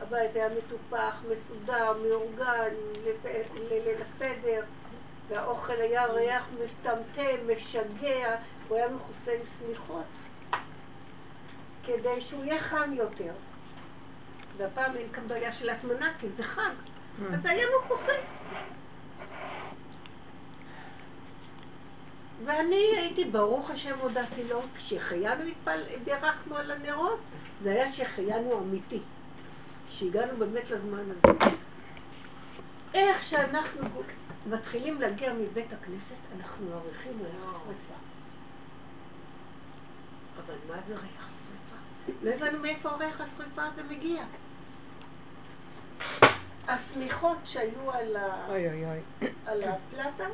הבית היה מטופח, מסודר, מאורגן, לליל הסדר, והאוכל היה ריח מטמטם, משגע, הוא היה מכוסה עם שמיכות, כדי שהוא יהיה חם יותר. והפעם אין כאן בעיה של הטמנה, כי זה חג. אז היה מכוסה. ואני הייתי, ברוך השם הודעתי לו, כשחיינו התפל... בירכנו על הנרות, זה היה שהחיינו אמיתי. שהגענו באמת לזמן הזה. איך שאנחנו מתחילים להגיע מבית הכנסת, אנחנו עריכים ריח שרפה. אבל מה זה ריח שרפה? לא הבנו מאיפה ריח השרפה הזה מגיע. השמיכות שהיו על, ה... אוי אוי אוי. על הפלטה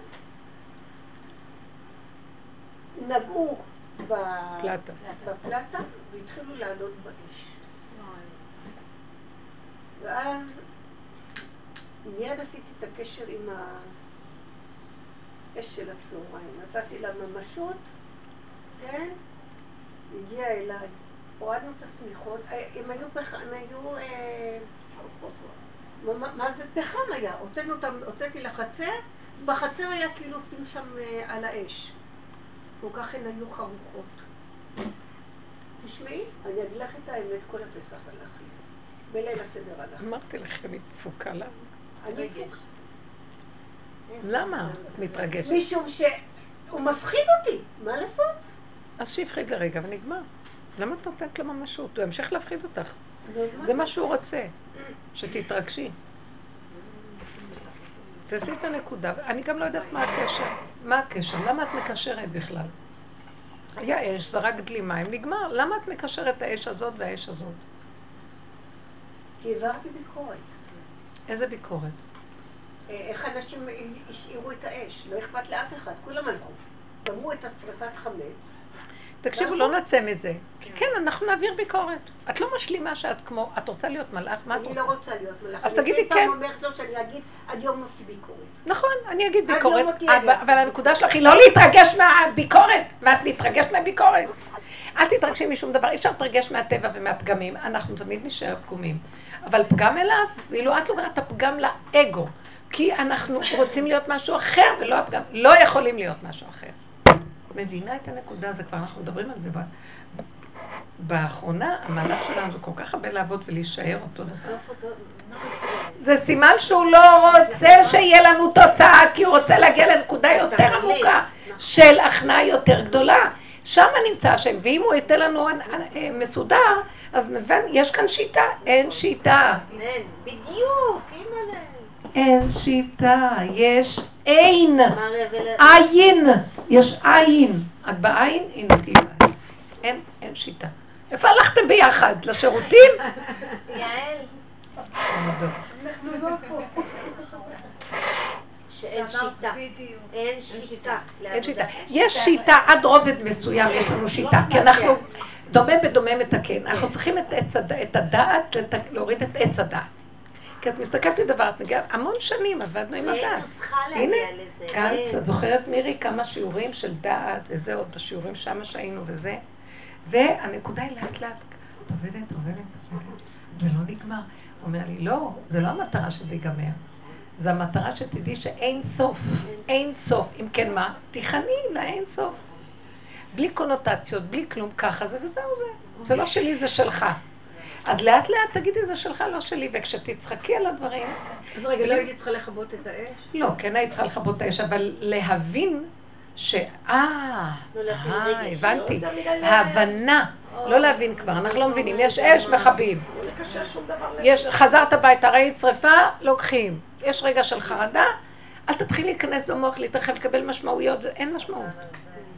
נגעו ב... פלטה. בפלטה והתחילו לעלות באש. ואז מיד עשיתי את הקשר עם האש של הצהריים. נתתי לה ממשות, כן? הגיעה אליי. הורדנו את השמיכות, אה, הם היו פחם, הם היו... אה, מה, מה זה פחם היה? הוצאנו אותם, הוצאתי לחצר, בחצר היה כאילו עושים שם אה, על האש. כל כך הן היו חרוכות. תשמעי, אני אגיד לך את האמת, כל הפסח הלך לי. בליל הסדר הלך. אמרתי לכם, היא דפוקה לה. למה את מתרגשת? משום שהוא מפחיד אותי, מה לעשות? אז שיפחיד לרגע ונגמר. למה את נותנת לו ממשות? הוא ימשיך להפחיד אותך. זה מה שהוא רוצה, שתתרגשי. תעשי את הנקודה. אני גם לא יודעת מה הקשר. מה הקשר? למה את מקשרת בכלל? היה אש, זרק דלי מים, נגמר. למה את מקשרת את האש הזאת והאש הזאת? כי העברתי ביקורת. איזה ביקורת? אה, איך אנשים השאירו את האש, לא אכפת לאף אחד, כולם הלכו. גמרו את השרפת חמץ. תקשיבו, לא נצא מזה. כי כן, אנחנו נעביר ביקורת. את לא משלימה שאת כמו, את רוצה להיות מלאך? מה את אני רוצה? לא רוצה להיות מלאך. אז אני תגידי כן. אומרת לו שאני אגיד, עד יום מותי ביקורת. נכון, אני אגיד ביקורת, לא לי. אבל- הנקודה שלך היא לא להתרגש מהביקורת. מה את מתרגשת מהביקורת? אל תתרגשי משום דבר, אי אפשר להתרגש מהטבע ומהפגמים, אנחנו תמיד נשאר פגומים. אבל פגם אליו, ואילו את לוקחת את הפגם לאגו, כי אנחנו רוצים להיות משהו אחר ולא הפגם, לא יכולים להיות משהו אחר. מבינה את הנקודה, זה כבר אנחנו מדברים על זה. באחרונה, המהלך שלנו זה כל כך הרבה לעבוד ולהישאר אותו דבר. זה? סימן שהוא לא רוצה שיהיה לנו תוצאה, כי הוא רוצה להגיע לנקודה יותר עמוקה. של הכנעה יותר גדולה. שם נמצא השם, ואם הוא ייתן לנו אה, אה, מסודר, אז נבין, יש כאן שיטה, אין שיטה. אין, בדיוק, אימא'לה. אין שיטה, יש אין. עין, יש עין. את בעין, הנה תהיי בעין. אין, אין שיטה. איפה הלכתם ביחד? לשירותים? יעל, אנחנו לא פה. שאין שיטה. אין שיטה. אין שיטה. יש שיטה עד רובד מסוים, יש לנו שיטה, כי אנחנו דומה בדומה מתקן. אנחנו צריכים את הדעת, להוריד את עץ הדעת. כי את מסתכלת בדבר, את מגיעה, המון שנים עבדנו עם אין הדעת. הנה. גנץ, אין. את זוכרת מירי כמה שיעורים של דעת, וזה עוד בשיעורים שמה שהיינו וזה. והנקודה היא לאט לאט, את עובדת, עובדת, עובדת, זה לא נגמר. הוא אומר לי, לא, זה לא המטרה שזה ייגמר. זה המטרה שתדעי שאין סוף, אין סוף. אם כן מה? תיכני לאין סוף. בלי קונוטציות, בלי כלום, ככה זה וזהו זה. זה לא שלי, זה שלך. אז לאט לאט תגידי זה שלך, לא שלי, וכשתצחקי על הדברים, אז רגע, לא הייתי צריכה לכבות את האש? לא, כן היית צריכה לכבות את האש, אבל להבין ש... אה, לא אה, הבנתי. לא על- ההבנה, לא להבין כבר, אנחנו לא מבינים. יש אש, מכבים. לא. יש, חזרת הביתה, ראית שרפה, לוקחים. יש רגע של חרדה, אל תתחיל להיכנס במוח, להתרחב, לקבל משמעויות, אין משמעות.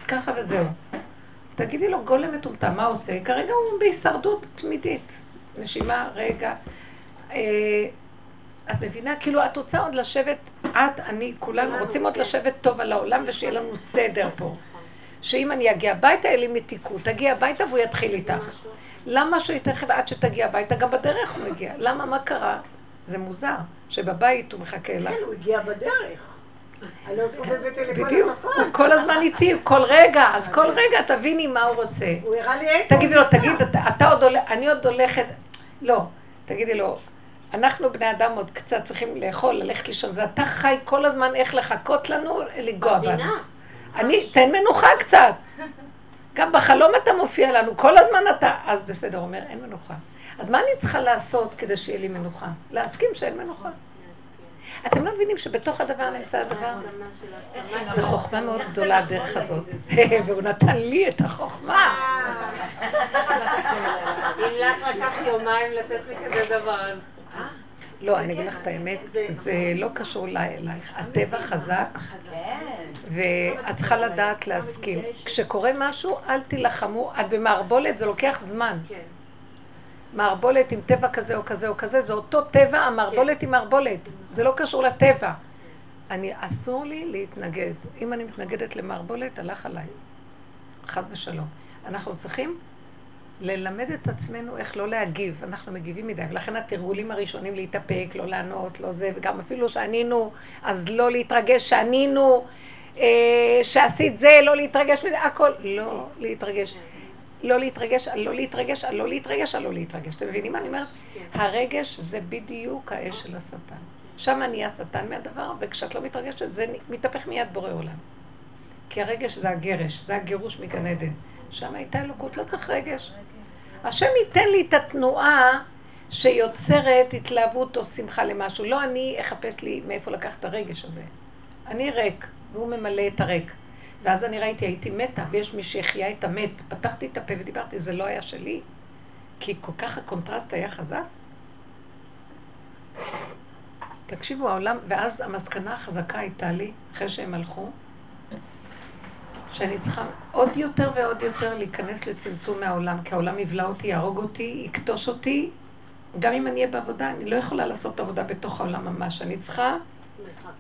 ככה וזהו. תגידי לו, גולם מטומטם, מה עושה? כרגע הוא בהישרדות תמידית. נשימה, רגע. אה, את מבינה? כאילו, את רוצה עוד לשבת, את, אני, כולנו רוצים עוד לשבת טוב על העולם ושיהיה לנו סדר פה. שאם אני אגיע הביתה, יהיה לי מתיקות. תגיע הביתה והוא יתחיל איתך. למה ייתן עד שתגיע הביתה? גם בדרך הוא מגיע. למה? מה קרה? זה מוזר, שבבית הוא מחכה לך. כן, הוא הגיע בדרך. אני לא סובבת אלה כל בדיוק. הוא כל הזמן איתי, כל רגע, אז כל רגע תביני מה הוא רוצה. הוא הראה לי איפה. תגידי לו, תגיד, אתה, עוד הולך, אני עוד הולכת, לא, תגידי לו, אנחנו בני אדם עוד קצת צריכים לאכול, ללכת לישון, זה אתה חי כל הזמן איך לחכות לנו, לנגוע בנו. אני, תן מנוחה קצת. גם בחלום אתה מופיע לנו, כל הזמן אתה, אז בסדר, אומר, אין מנוחה. אז מה אני צריכה לעשות כדי שיהיה לי מנוחה? להסכים שאין מנוחה. אתם לא מבינים שבתוך הדבר נמצא הדבר? זו חוכמה מאוד גדולה הדרך הזאת. והוא נתן לי את החוכמה. אם לך לקח יומיים לצאת מכזה דבר, לא, אני אגיד לך את האמת, זה לא קשור אלייך. הטבע חזק, ואת צריכה לדעת להסכים. כשקורה משהו, אל תילחמו. את במערבולת, זה לוקח זמן. מערבולת עם טבע כזה או כזה או כזה, זה אותו טבע, המערבולת היא מערבולת. זה לא קשור לטבע. אני, אסור לי להתנגד. אם אני מתנגדת למערבולת, הלך עליי. חס ושלום. אנחנו צריכים ללמד את עצמנו איך לא להגיב, אנחנו מגיבים מדי, ולכן התרגולים הראשונים להתאפק, לא לענות, לא זה, וגם אפילו שענינו, אז לא להתרגש שענינו, אה, שעשית זה, לא להתרגש מזה, הכל, לא להתרגש. לא להתרגש, על לא להתרגש, על לא להתרגש, על לא להתרגש. אתם מבינים מה אני אומרת? כן. הרגש זה בדיוק האש של השטן. שם נהיה שטן מהדבר, וכשאת לא מתרגשת, זה מתהפך מיד בורא עולם. כי הרגש זה הגרש, זה הגירוש מגן עדן. שם הייתה אלוקות, לא צריך רגש. השם ייתן לי את התנועה שיוצרת התלהבות או שמחה למשהו. לא אני אחפש לי מאיפה לקח את הרגש הזה. אני ריק, והוא ממלא את הריק. ואז אני ראיתי, הייתי מתה, ויש מי שהחיה את המת. פתחתי את הפה ודיברתי, זה לא היה שלי. כי כל כך הקונטרסט היה חזק. תקשיבו, העולם, ואז המסקנה החזקה הייתה לי, אחרי שהם הלכו, שאני צריכה עוד יותר ועוד יותר להיכנס לצמצום מהעולם, כי העולם יבלע אותי, יהרוג אותי, יכתוש אותי. גם אם אני אהיה בעבודה, אני לא יכולה לעשות עבודה בתוך העולם ממש. אני צריכה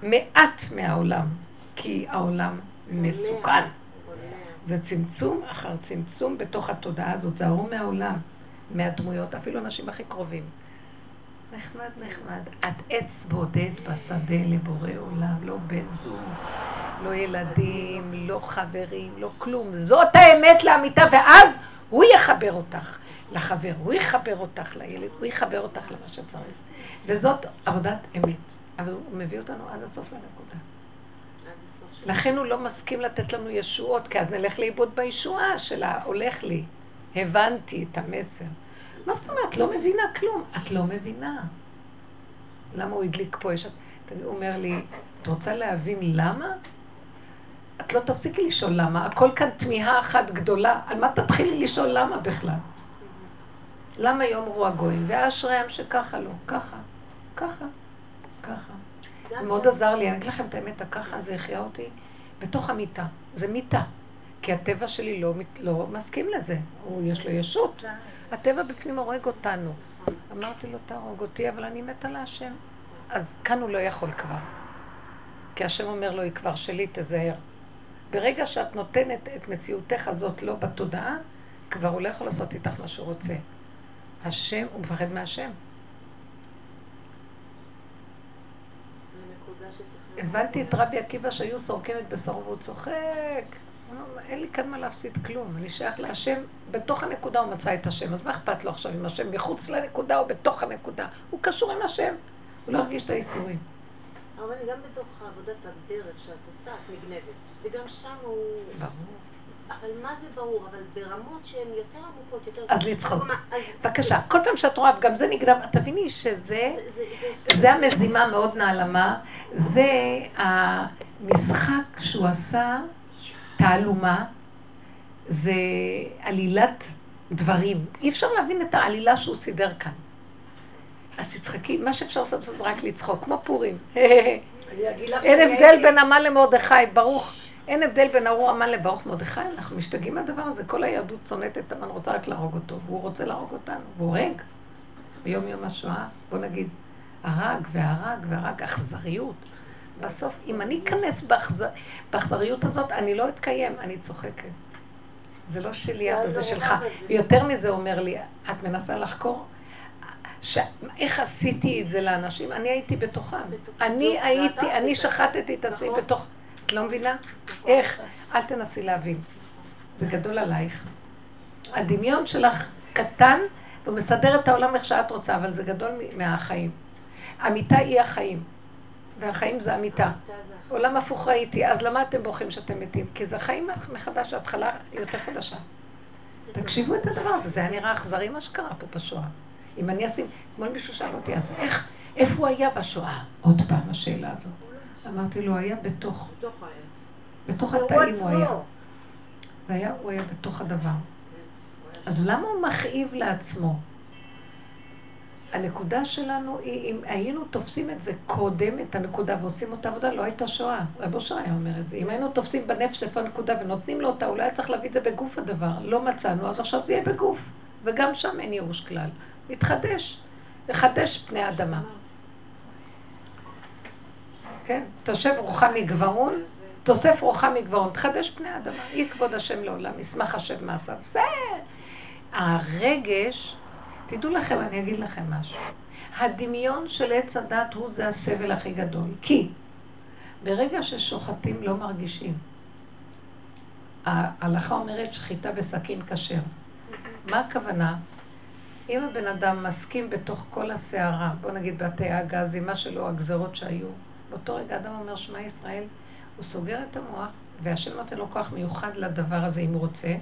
מעט מהעולם, כי העולם מסוכן. זה צמצום אחר צמצום בתוך התודעה הזאת. זהרו מהעולם, מהדמויות, אפילו אנשים הכי קרובים. נחמד, נחמד. את עץ בודד בשדה לבורא עולם, לא בן זוג, לא ילדים, לא חברים, לא כלום. זאת האמת לאמיתה, ואז הוא יחבר אותך לחבר, הוא יחבר אותך לילד, הוא יחבר אותך למה שצריך. וזאת עבודת אמת. אבל הוא מביא אותנו עד הסוף לנקודה. לכן הוא לא מסכים לתת לנו ישועות, כי אז נלך לאיבוד בישועה של ההולך לי. הבנתי את המסר. מה זאת אומרת? לא מבינה כלום. את לא מבינה. למה הוא הדליק פה? יש... הוא אומר לי, את רוצה להבין למה? את לא תפסיקי לשאול למה. הכל כאן תמיהה אחת גדולה. על מה תתחילי לשאול למה בכלל? למה יאמרו הגויים? ואשריהם שככה לא. ככה. ככה. ככה. מאוד עזר לי. אני אגיד לכם את האמת, הככה זה החיה אותי בתוך המיטה. זה מיטה. כי הטבע שלי לא, לא מסכים לזה. הוא, יש לו ישות. הטבע בפנים הורג אותנו. אמרתי לו, תהרוג אותי, אבל אני מתה להשם. אז כאן הוא לא יכול כבר. כי השם אומר לו, היא כבר שלי, תזהר. ברגע שאת נותנת את מציאותך הזאת לא בתודעה, כבר הוא לא יכול לעשות איתך מה שהוא רוצה. השם, הוא מפחד מהשם. הבנתי את רבי עקיבא שהיו סורקים את בשרו והוא צוחק. אין לי כאן מה להפסיד כלום, אני שייך להשם, בתוך הנקודה הוא מצא את השם, אז מה אכפת לו עכשיו עם השם? מחוץ לנקודה או בתוך הנקודה? הוא קשור עם השם, הוא לא הרגיש את האיסורים. אבל גם בתוך עבודת הדרך שאת עושה, את נגנבת, וגם שם הוא... ברור. אבל מה זה ברור? אבל ברמות שהן יותר עמוקות, יותר... אז לצחוק. בבקשה, כל פעם שאת רואה, וגם זה נגדם, תביני שזה, זה המזימה מאוד נעלמה, זה המשחק שהוא עשה תעלומה זה עלילת דברים. אי אפשר להבין את העלילה שהוא סידר כאן. אז תצחקי, מה שאפשר לעשות זה רק לצחוק, כמו פורים. אין הבדל בין המן למרדכי, ברוך. אין הבדל בין ארור המן לברוך מרדכי, אנחנו משתגעים מהדבר הזה. כל היהדות צונאת את המן, רוצה רק להרוג אותו, והוא רוצה להרוג אותנו, והוא הורג. ביום יום השואה, בוא נגיד, הרג והרג והרג, אכזריות. בסוף, אם אני אכנס באכזר... באכזריות הזאת, אני לא אתקיים, אני צוחקת. זה לא שלי, אבל זה שלך. ויותר מזה אומר לי, את מנסה לחקור? ש... איך עשיתי את זה לאנשים? אני הייתי בתוכם. אני לא, הייתי, אני שחטתי את עצמי נכון. בתוך... את לא מבינה? איך? אל תנסי להבין. זה גדול עלייך. הדמיון שלך קטן, והוא מסדר את העולם איך שאת רוצה, אבל זה גדול מהחיים. המיטה היא החיים. והחיים זה אמיתה. עולם הפוך ראיתי, אז למה אתם בוכים שאתם מתים? כי זה חיים מחדש, התחלה יותר חדשה. תקשיבו את הדבר הזה, זה היה נראה אכזרי מה שקרה פה בשואה. אם אני אשים, אתמול מישהו שאל אותי, אז איך, איפה הוא היה בשואה? עוד פעם השאלה הזאת. אמרתי לו, היה בתוך, בתוך התאים הוא היה. והיה, הוא היה בתוך הדבר. אז למה הוא מכאיב לעצמו? הנקודה שלנו היא, אם היינו תופסים את זה קודם, את הנקודה, ועושים אותה עבודה, לא הייתה שואה. רב אושר היה אומר את זה. אם היינו תופסים בנפש איפה הנקודה ונותנים לו אותה, אולי היה צריך להביא את זה בגוף הדבר. לא מצאנו, אז עכשיו זה יהיה בגוף. וגם שם אין ייאוש כלל. מתחדש. לחדש פני האדמה. כן, תושב רוחה מגברון, תוסף רוחה מגברון, תחדש פני האדמה. יהי כבוד השם לעולם, ישמח השם מעשיו. זה הרגש, תדעו לכם, אני אגיד לכם משהו. הדמיון של עץ הדת הוא זה הסבל הכי גדול. כי ברגע ששוחטים לא מרגישים. ההלכה אומרת שחיטה בסכין כשר. מה הכוונה? אם הבן אדם מסכים בתוך כל הסערה, בוא נגיד בתי הגזים, מה שלא, הגזרות שהיו, באותו רגע אדם אומר שמע ישראל, הוא סוגר את המוח, והשם נותן לו כוח מיוחד לדבר הזה אם הוא רוצה.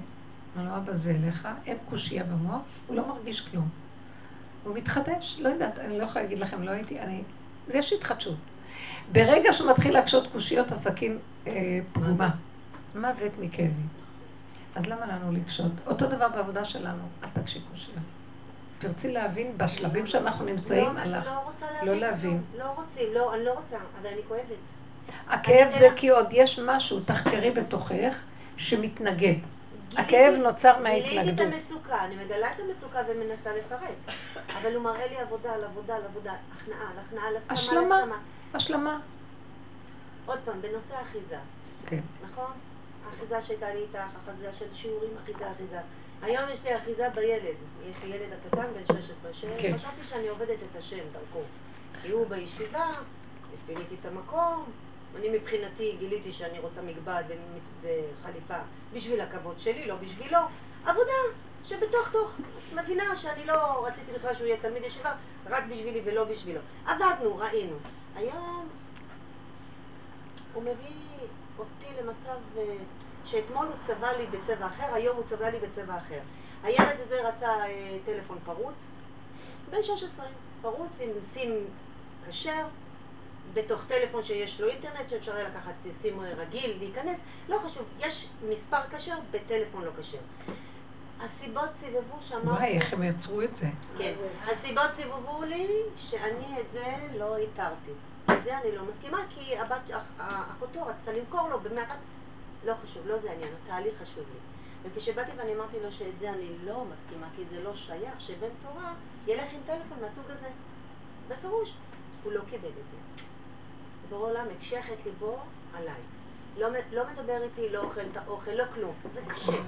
אומר לו, אבא זה אליך, אין קושייה במוח, הוא לא מרגיש כלום. הוא מתחדש, לא יודעת, אני לא יכולה להגיד לכם, לא הייתי, אני... זה יש התחדשות. ברגע שהוא מתחיל להקשות קושיות, הסכין אה, פגומה. מוות מכאבים. אז למה לנו לקשות? אותו דבר בעבודה שלנו, אל תקשי קושיה. תרצי להבין בשלבים שאנחנו נמצאים, לא, הלך. לא, לא להבין. לא רוצים, לא, אני לא רוצה, אבל אני כואבת. הכאב זה כי עוד יש משהו, תחקרי בתוכך, שמתנגד. הכאב נוצר מההתנגדות. גיליתי את המצוקה, אני מגלה את המצוקה ומנסה לפרק. אבל הוא מראה לי עבודה על עבודה על עבודה, הכנעה על הכנעה, על הסכמה על הסכמה. השלמה. עוד פעם, בנושא האחיזה. כן. נכון? האחיזה שהייתה לי איתך, אחיזה של שיעורים, אחיזה, אחיזה. היום יש לי אחיזה בילד. יש לי ילד הקטן בן 16, שחשבתי כן. שאני עובדת את השם דרכו. כי הוא בישיבה, פיניתי את המקום, אני מבחינתי גיליתי שאני רוצה מגבד וחליפה בשביל הכבוד שלי, לא בשבילו. עבודה שבתוך תוך מבינה שאני לא רציתי בכלל שהוא יהיה תלמיד ישיבה, רק בשבילי ולא בשבילו. עבדנו, ראינו. היום הוא מביא אותי למצב אה, שאתמול הוא צבע לי בצבע אחר, היום הוא צבע לי בצבע אחר. הילד הזה רצה אה, טלפון פרוץ, בן 16, פרוץ עם סים כשר, בתוך טלפון שיש לו אינטרנט, שאפשר יהיה לקחת סים רגיל, להיכנס, לא חשוב, יש מספר כשר בטלפון לא כשר. הסיבות סיבבו שאמרתי... וואי, איך הם יצרו את זה? כן. הסיבות סיבבו לי שאני את זה לא התרתי. את זה אני לא מסכימה, כי הבת, אחותו רצתה למכור לו במעט... לא חשוב, לא זה העניין, התהליך חשוב לי. וכשבאתי ואני אמרתי לו שאת זה אני לא מסכימה, כי זה לא שייך, שבן תורה ילך עם טלפון מהסוג הזה. בפירוש. הוא לא קיבל את זה. בורא עולם הקשח את ליבו עליי. לא, לא מדבר איתי, לא אוכל את האוכל, לא כלום. זה קשה.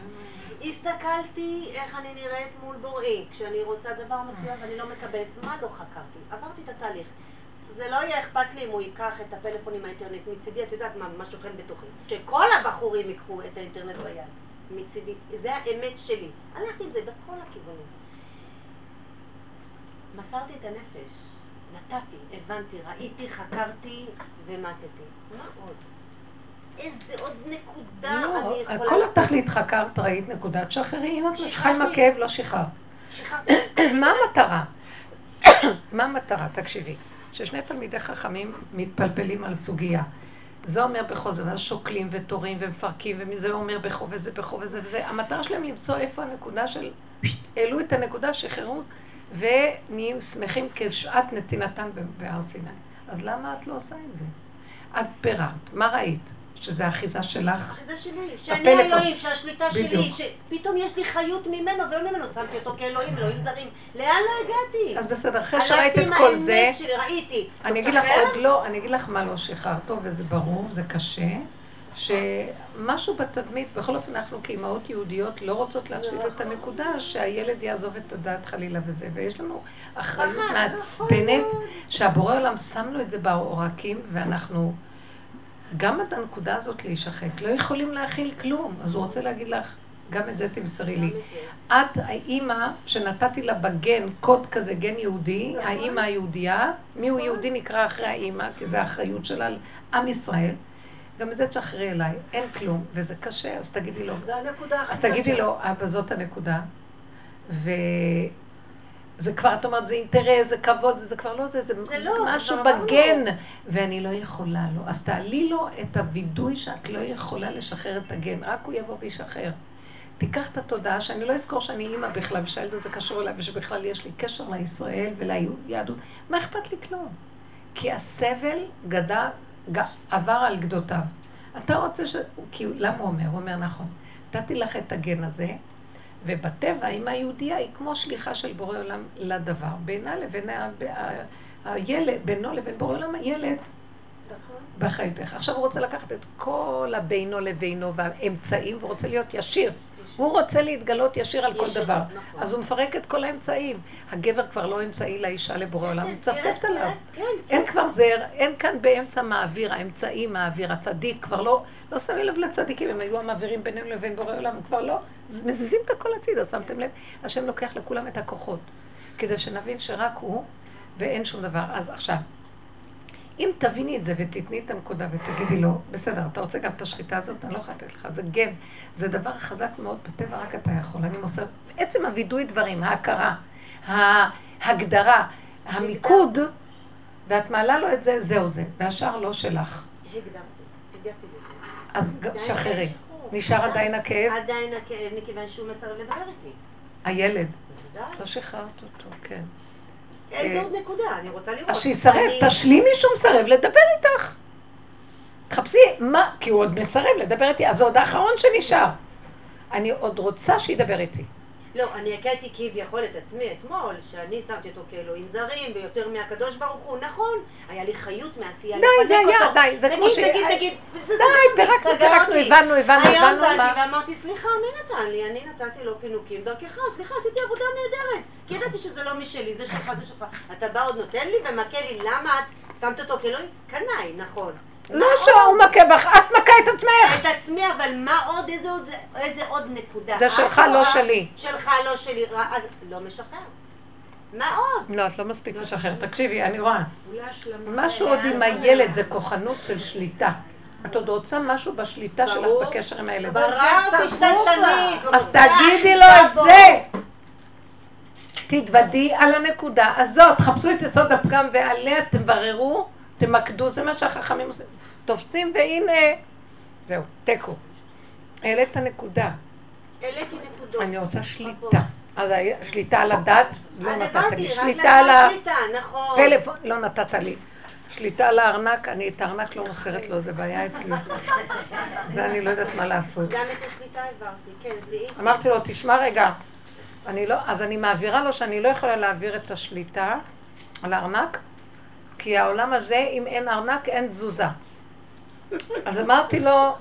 הסתכלתי איך אני נראית מול בוראי. כשאני רוצה דבר מסוים ואני לא מקבלת, מה לא חקרתי? עברתי את התהליך. זה לא יהיה אכפת לי אם הוא ייקח את הפלאפון עם האינטרנט מצידי, את יודעת מה, מה שוכן בתוכי. שכל הבחורים ייקחו את האינטרנט ביד. מצידי. זה האמת שלי. הלכתי עם זה בכל הכיוונים. מסרתי את הנפש. נתתי, הבנתי, ראיתי, חקרתי ומטתי. מה עוד? איזה עוד נקודה לא, אני יכולה... כל התכלית חקרת, ראית נקודה, תשחררי, אם את ממשיכה עם הכאב, לא שחררת. מה המטרה? מה המטרה? תקשיבי. ששני תלמידי חכמים מתפלפלים על סוגיה. זה אומר בכו זה, ואז שוקלים ותורים ומפרקים, ומזה אומר בכו וזה בכו וזה וזה. המטרה שלהם למצוא איפה הנקודה של... העלו את הנקודה, שחררו, ונהיים שמחים כשעת נתינתם בהר סיני. אז למה את לא עושה את זה? את פיררת, מה ראית? שזה אחיזה שלך? אחיזה שלי, שאני אלוהים, שהשליטה שלי, שפתאום יש לי חיות ממנו ולא ממנו, שמתי אותו כאלוהים, אלוהים זרים. לאן לא הגעתי? אז בסדר, אחרי שראית את כל זה, שלי, ראיתי. אני אגיד לך עוד לא, אני אגיד לך מה לא שחררת טוב, וזה ברור, זה קשה. שמשהו בתדמית, בכל אופן אנחנו כאימהות יהודיות לא רוצות להפסיד את הנקודה שהילד יעזוב את הדעת חלילה וזה, ויש לנו אחריות מעצבנת שהבורא עולם שם לו את זה בעורקים ואנחנו גם את הנקודה הזאת להישחק, לא יכולים להכיל כלום, אז הוא רוצה להגיד לך, גם את זה תמסרי לי. את האימא שנתתי לה בגן קוד כזה, גן יהודי, נכון. האימא היהודייה, מי הוא יהודי נקרא אחרי האימא, כי זו האחריות שלה על עם ישראל. גם את זה תשחררי אליי, אין כלום, וזה קשה, אז תגידי לו. זה הנקודה אז תגידי לו, אבא, זאת הנקודה. זה כבר, את אומרת, זה אינטרס, זה כבוד, זה כבר לא זה, זה, זה לא, משהו בגן, לא. ואני לא יכולה לו. אז תעלי לו את הווידוי שאת לא יכולה לשחרר את הגן, רק הוא יבוא וישחרר. תיקח את התודעה שאני לא אזכור שאני אימא בכלל, ושהילד הזה קשור אליי, ושבכלל יש לי קשר לישראל וליהדות. מה אכפת לי כלום? כי הסבל גדע, עבר על גדותיו. אתה רוצה ש... כי למה הוא אומר? הוא אומר, נכון, נתתי לך את הגן הזה, ובטבע, אימא היהודייה היא כמו שליחה של בורא עולם לדבר. בינה לבין. הילד, בינו לבין בורא עולם, הילד באחריותך. עכשיו הוא רוצה לקחת את כל הבינו לבינו והאמצעים, והוא רוצה להיות ישיר. הוא רוצה להתגלות ישיר על כל דבר. נכון. אז הוא מפרק את כל האמצעים. הגבר כבר לא אמצעי לאישה לבורא עולם, הוא כן, מצפצפת כן, עליו. כן, אין כבר זר, אין כאן באמצע מעביר, האמצעי מעביר, הצדיק כבר לא, לא שמים לב לצדיקים, הם היו המעבירים בינינו לבין בורא עולם, הם כבר לא, מזיזים את הכל הצידה, שמתם לב? השם לוקח לכולם את הכוחות, כדי שנבין שרק הוא ואין שום דבר. אז עכשיו, אם תביני את זה ותתני את הנקודה ותגידי לו, בסדר, אתה רוצה גם את השחיטה הזאת? אני לא יכולה לתת לך, זה גן. זה דבר חזק מאוד בטבע, רק אתה יכול. אני מוסרת, עצם הווידוי דברים, ההכרה, ההגדרה, המיקוד, ואת מעלה לו את זה, זהו זה, והשאר לא שלך. אז שחררי. נשאר עדיין הכאב? עדיין הכאב, מכיוון שהוא מסרב לדבר איתי. הילד. לא שחררת אותו, כן. איזה עוד נקודה? אני רוצה לראות. אז שיסרב, תשלימי שהוא מסרב לדבר איתך. תחפשי, מה? כי הוא עוד מסרב לדבר איתי, אז זה עוד האחרון שנשאר. אני עוד רוצה שידבר איתי. לא, אני הכיתי כביכול את עצמי אתמול, שאני שמתי אותו כאלוהים זרים, ויותר מהקדוש ברוך הוא, נכון, היה לי חיות מעשייה לפנק אותו. די, זה היה, די, זה כמו ש... נגיד, נגיד, נגיד, די, פירקנו, פירקנו, הבנו, הבנו, הבנו. היום באתי ואמרתי, סליחה, מי נתן לי? אני נתתי לו פינוקים דרכך, סליחה, עשיתי עבודה נהדרת. כי ידעתי שזה לא משלי, זה שלך, זה שלך. אתה בא עוד נותן לי ומכה לי, למה את שמת אותו כאלוהים? קנאי, נכון. לא שהוא מכה בך, את מכה את עצמך. את עצמי, אבל מה עוד, איזה עוד, איזה עוד נקודה? זה שלך, לא שלי. שלך, לא שלי, אז לא משחרר. מה עוד? לא, את לא מספיק משחרר. תקשיבי, אני רואה. משהו עוד עם הילד זה כוחנות של שליטה. את עוד רוצה משהו בשליטה שלך בקשר עם הילד. ברר השתלטנית. אז תגידי לו את זה. תתוודי על הנקודה הזאת, חפשו את יסוד הפגם ועליה תבררו, תמקדו, זה מה שהחכמים עושים. תופסים והנה, זהו, תיקו. העלית נקודה. העליתי נקודות. אני רוצה שליטה. אז שליטה על הדת, לא נתת לי. שליטה על ה... נכון. לא נתת לי. שליטה על הארנק, אני את הארנק לא מוסרת לו, זה בעיה אצלי. זה אני לא יודעת מה לעשות. גם את השליטה העברתי, כן, זיהיתי. אמרתי לו, תשמע רגע, אני לא, אז אני מעבירה לו שאני לא יכולה להעביר את השליטה על הארנק, כי העולם הזה, אם אין ארנק, אין תזוזה. אז אמרתי לו,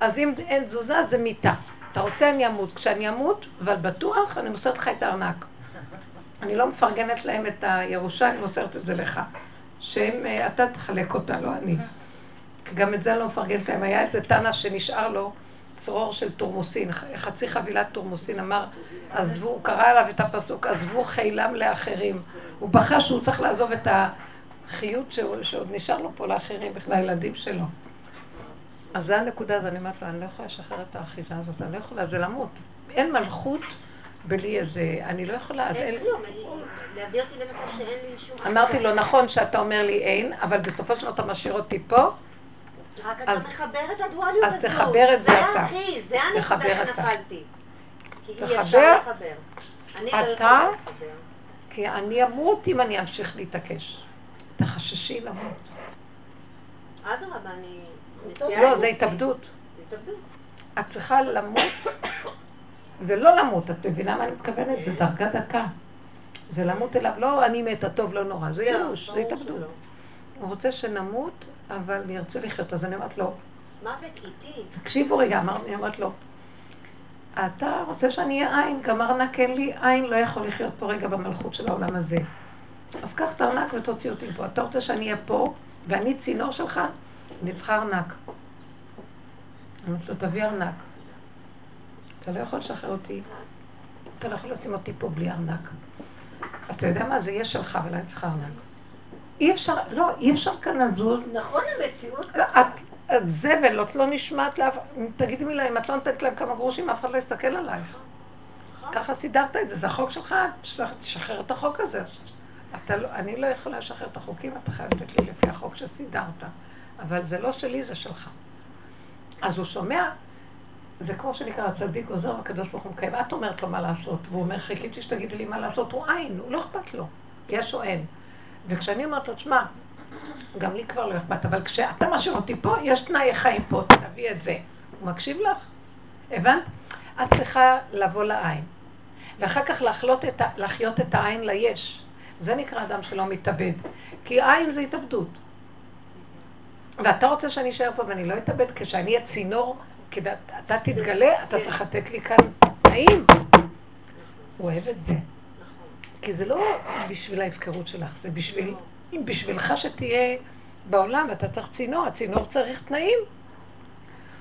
אז אם אין תזוזה, זה מיטה. אתה רוצה, אני אמות. כשאני אמות, אבל בטוח, אני מוסרת לך את הארנק. אני לא מפרגנת להם את הירושה, אני מוסרת את זה לך. שהם, אה, אתה תחלק אותה, לא אני. גם את זה אני לא מפרגנת להם. היה איזה תנא שנשאר לו צרור של תורמוסין, חצי חבילת תורמוסין, אמר, עזבו, הוא קרא עליו את הפסוק, עזבו חילם לאחרים. הוא בכה שהוא צריך לעזוב את החיות שעוד נשאר לו פה לאחרים, בכלל לילדים שלו. אז זה הנקודה, אז אני אומרת לו, אני לא יכולה לשחרר את האחיזה הזאת, אני לא יכולה, זה למות. אין מלכות בלי איזה, אני לא יכולה, אז אין... כלום, להביא אותי למצב שאין לי שום... אמרתי לו, נכון שאתה אומר לי אין, אבל בסופו של דבר אתה משאיר אותי פה. רק אתה מחבר את הדואליות הזאת. אז תחבר את זה אתה. זה הנקודה שנפלתי. כי אי אפשר לחבר. לא לחבר. כי אני אמות אם אני אמשיך להתעקש. תחששי למות. אדרבה, אני... לא, זה התאבדות. את צריכה למות, זה לא למות, את מבינה מה אני מתכוונת? זה דרגה דקה. זה למות אליו, לא אני מתה, טוב, לא נורא, זה ייאוש, זה התאבדות. הוא רוצה שנמות, אבל נרצה לחיות. אז אני אומרת לו, מוות איטי. תקשיבו רגע, אני אומרת לו, אתה רוצה שאני אהיה עין, גם ארנק אין לי, עין לא יכול לחיות פה רגע במלכות של העולם הזה. אז קח את הארנק ותוציא אותי פה. אתה רוצה שאני אהיה פה, ואני צינור שלך? צריכה ארנק. אמרתי לו, תביא ארנק. אתה לא יכול לשחרר אותי, אתה לא יכול לשים אותי פה בלי ארנק. אז אתה יודע מה, זה יהיה שלך, אבל אני צריכה ארנק. אי אפשר, לא, אי אפשר כאן לזוז. נכון, המציאות. את, את זבל, את לא נשמעת לאף... תגידי מילה, אם את לא נותנת להם כמה גרושים, אף אחד לא יסתכל עלייך. ככה סידרת את זה, זה החוק שלך, תשחרר את החוק הזה. אתה לא, אני לא יכולה לשחרר את החוקים, אתה חייב לתת לי לפי החוק שסידרת. אבל זה לא שלי, זה שלך. אז הוא שומע, זה כמו שנקרא, הצדיק עוזר והקדוש ברוך הוא מקיים. את אומרת לו מה לעשות, והוא אומר, חיכיתי שתגידי לי מה לעשות, הוא אין, הוא לא אכפת לו, יש או אין. וכשאני אומרת לו, תשמע, גם לי כבר לא אכפת, אבל כשאתה משאיר אותי פה, יש תנאי חיים פה, תביא את זה. הוא מקשיב לך? הבנת? את צריכה לבוא לעין. ואחר כך לחלות את, לחיות את העין ליש. זה נקרא אדם שלא מתאבד. כי עין זה התאבדות. ואתה רוצה שאני אשאר פה ואני לא אתאבד כשאני אהיה צינור, כי אתה תתגלה, אתה צריך לתת לי כאן תנאים. הוא אוהב את זה. כי זה לא בשביל ההפקרות שלך, זה בשביל, אם בשבילך שתהיה בעולם ואתה צריך צינור, הצינור צריך תנאים.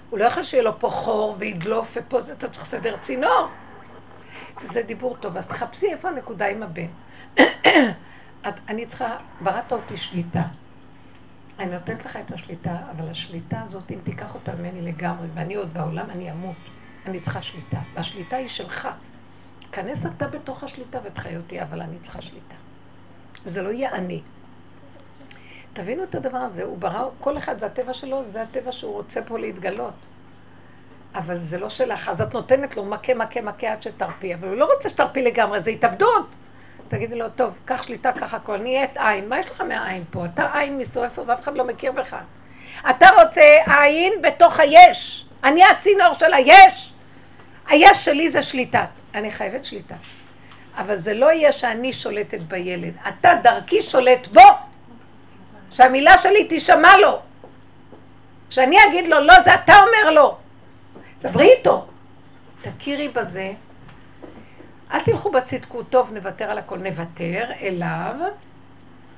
הוא לא יכול שיהיה לו פה חור וידלוף ופה זה, אתה צריך לסדר צינור. זה דיבור טוב, אז תחפשי איפה הנקודה עם הבן. אני צריכה, בראת אותי שליטה. אני נותנת לך את השליטה, אבל השליטה הזאת, אם תיקח אותה ממני לגמרי, ואני עוד בעולם, אני אמות. אני צריכה שליטה. והשליטה היא שלך. כנס אתה בתוך השליטה ותחי אותי, אבל אני צריכה שליטה. וזה לא יהיה אני. תבינו את הדבר הזה, הוא ברא, כל אחד והטבע שלו, זה הטבע שהוא רוצה פה להתגלות. אבל זה לא שלך, אז את נותנת לו מכה, מכה, מכה עד שתרפי, אבל הוא לא רוצה שתרפי לגמרי, זה התאבדות. תגידי לו, טוב, קח שליטה, קח הכל, נהיית עין, מה יש לך מהעין פה? אתה עין פה ואף אחד לא מכיר בך. אתה רוצה עין בתוך היש. אני הצינור של היש. היש שלי זה שליטה. אני חייבת שליטה. אבל זה לא יהיה שאני שולטת בילד. אתה דרכי שולט בו. שהמילה שלי תישמע לו. שאני אגיד לו, לא, זה אתה אומר לו. דברי איתו. תכירי בזה אל תלכו בצדקות, טוב, נוותר על הכל, נוותר אליו,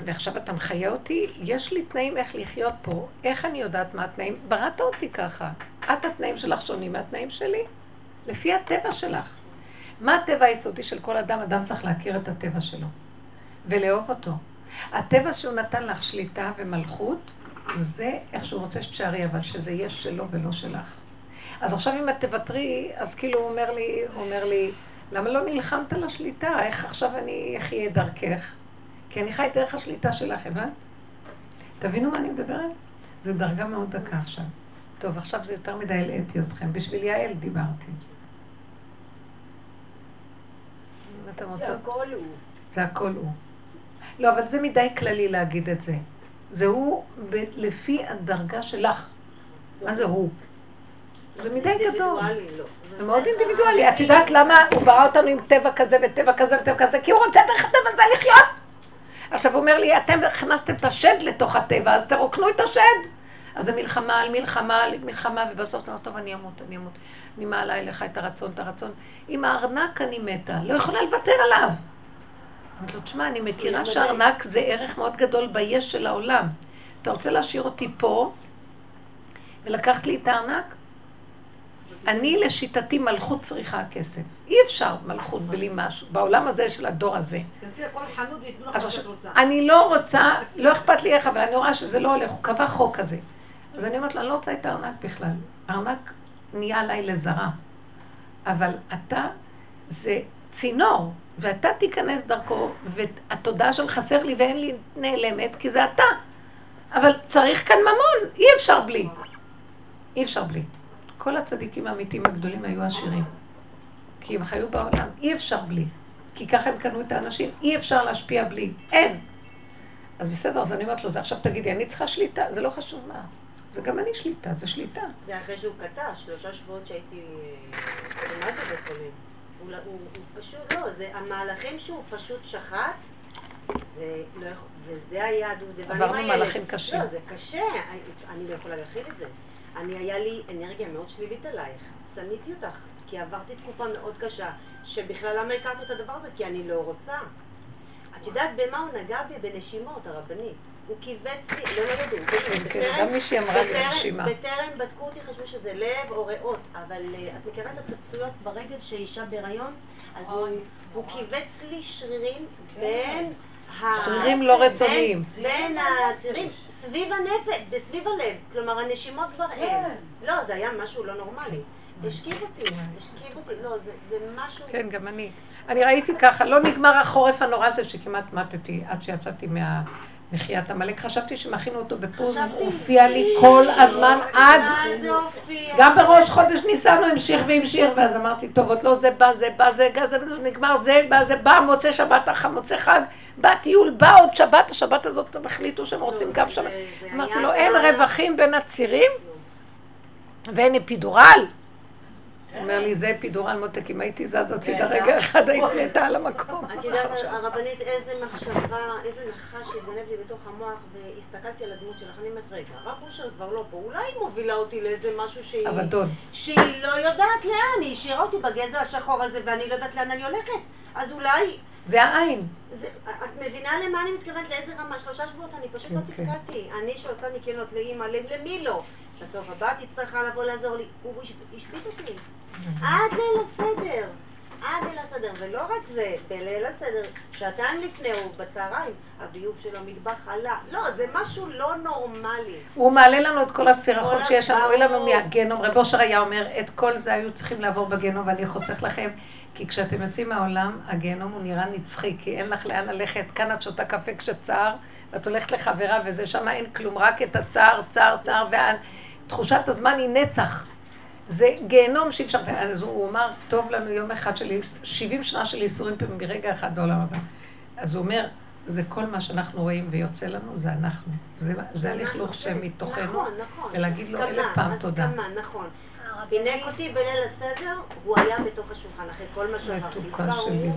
ועכשיו אתה מחיה אותי, יש לי תנאים איך לחיות פה, איך אני יודעת מה התנאים? בראת אותי ככה. את התנאים שלך שונים מהתנאים שלי, לפי הטבע שלך. מה הטבע היסודי של כל אדם? אדם צריך להכיר את הטבע שלו, ולאהוב אותו. הטבע שהוא נתן לך שליטה ומלכות, זה איך שהוא רוצה שתשארי, אבל שזה יהיה שלו ולא שלך. אז עכשיו אם את תוותרי, אז כאילו הוא אומר לי, הוא אומר לי, למה לא נלחמת על השליטה? איך עכשיו אני אחיה דרכך? כי אני חי את דרך השליטה שלך, הבנת? תבינו מה אני מדברת? זו דרגה מאוד דקה עכשיו. טוב, עכשיו זה יותר מדי הלאיתי אתכם. בשביל יעל דיברתי. זה הכל הוא. זה הכל הוא. לא, אבל זה מדי כללי להגיד את זה. זה הוא לפי הדרגה שלך. מה זה הוא? זה מדי גדול. לא. זה מאוד אינדיבידואלי. את יודעת למה הוא ברא אותנו עם טבע כזה וטבע כזה וטבע כזה? כי הוא רוצה דרך הטבע הזה לחיות. עכשיו הוא אומר לי, אתם הכנסתם את השד לתוך הטבע, אז תרוקנו את השד. אז זה מלחמה על מלחמה על מלחמה, ובסוף אתה אומר, טוב, אני אמות, אני אמות. אני מעלה אליך את הרצון, את הרצון. עם הארנק אני מתה, לא יכולה לוותר עליו. אמרתי לו, תשמע, אני מכירה שארנק זה ערך מאוד גדול ביש של העולם. אתה רוצה להשאיר אותי פה ולקחת לי את הארנק? אני לשיטתי מלכות צריכה כסף. אי אפשר מלכות בלי משהו, בעולם הזה של הדור הזה. תנסי לכל חנות וייתנו לך מה שאת רוצה. אני לא רוצה, לא אכפת לי איך, אבל אני רואה שזה לא הולך, הוא קבע חוק כזה. אז אני אומרת לה, אני לא רוצה את הארנק בכלל. הארנק נהיה עליי לזרה. אבל אתה, זה צינור, ואתה תיכנס דרכו, והתודעה של חסר לי ואין לי נעלמת, כי זה אתה. אבל צריך כאן ממון, אי אפשר בלי. אי אפשר בלי. כל הצדיקים האמיתיים הגדולים היו עשירים. כי הם חיו בעולם, אי אפשר בלי. כי ככה הם קנו את האנשים, אי אפשר להשפיע בלי. אין. אז בסדר, אז אני אומרת לו, זה עכשיו תגידי, אני צריכה שליטה, זה לא חשוב מה. זה גם אני שליטה, זה שליטה. זה אחרי שהוא קטע, שלושה שבועות שהייתי כמעט אה, בבית חולים. הוא, הוא, הוא פשוט, לא, זה המהלכים שהוא פשוט שחט, זה, לא, וזה היה הדובדבן עם הילד. עברנו מהלכים קשים. לא, זה קשה, אני לא יכולה להכיל את זה. אני, היה לי אנרגיה מאוד שלילית עלייך. שנאתי אותך, כי עברתי תקופה מאוד קשה, שבכלל למה הכרת את הדבר הזה? כי אני לא רוצה. את יודעת במה הוא נגע בי? בנשימות, הרבנית. הוא כיווץ לי, לא, לא ידעו, כן, כן, גם מישהי אמרה לי נשימה. בטרם בדקו אותי, חשבו שזה לב או ריאות, אבל אה, את מכירה את התפצויות ברגל שאישה בהיריון? אז הוא כיווץ לי שרירים בין שרירים לא רצוניים. בין הצירים, סביב הנפש, בסביב הלב. כלומר, הנשימות כבר אין. לא, זה היה משהו לא נורמלי. השכיב אותי, השכיב אותי, לא, זה משהו... כן, גם אני. אני ראיתי ככה, לא נגמר החורף הנורא הזה שכמעט מתתי עד שיצאתי מה... מחיית עמלק, חשבתי שמכינו אותו בפורים, הוא הופיע לי כל הזמן עד, גם בראש חודש ניסן הוא המשיך והמשיך, ואז אמרתי, טוב, עוד לא זה בא, זה בא, זה גז, זה נגמר, זה בא, זה בא, מוצא שבת, מוצא חג, בא טיול, בא עוד שבת, השבת הזאת הם החליטו שהם רוצים גם שבת. אמרתי לו, אין רווחים בין הצירים ואין אפידורל. אומר לי, זה פידורל מותק, אם הייתי זז הצידה רגע אחד, היית מתה על המקום. את יודעת, הרבנית, איזה מחשבה, איזה נחש שהתגנב לי בתוך המוח, והסתכלתי על הדמות שלך, אני אומרת, רגע, הרב אושר כבר לא פה, אולי היא מובילה אותי לאיזה משהו שהיא... אבדון. שהיא לא יודעת לאן, היא השאירה אותי בגזע השחור הזה, ואני לא יודעת לאן אני הולכת. אז אולי... זה העין. את מבינה למה אני מתכוונת? לאיזה רמה? שלושה שבועות אני פשוט לא אוקיי. תפקדתי. אני שעושה ניקיונות לאימא, למי לא? בסוף הבת תצטרכה לבוא לעזור לי. הוא השבית אותי. עד ליל הסדר. עד ליל הסדר, ולא רק זה, בליל הסדר, שעתיים לפני הוא בצהריים, הביוב של המטבח עלה. לא, זה משהו לא נורמלי. הוא מעלה לנו את כל הסירחות שיש לנו, אוי לנו מהגנום. רב אושר היה אומר, את כל זה היו צריכים לעבור בגנום, ואני חוסך לכם. כי כשאתם יוצאים מהעולם, הגנום הוא נראה נצחי, כי אין לך לאן ללכת, כאן את שותה קפה כשצער, ואת הולכת לחברה וזה, שם אין כלום, רק את הצער, צער, צער, ותחושת הזמן היא נצח. זה גיהנום שאי אפשר, אז הוא אמר, טוב לנו יום אחד של 70 שנה של ייסורים פה מרגע אחד בעולם הבא. אז הוא אומר, זה כל מה שאנחנו רואים ויוצא לנו, זה אנחנו. זה, זה הלכלוך שמתוכנו, נכון, נכון. ולהגיד לו אלף פעם תודה. נכון. פינק אותי בליל הסדר, הוא היה בתוך השולחן, אחרי כל מה שאמרתי. מתוקה שלי.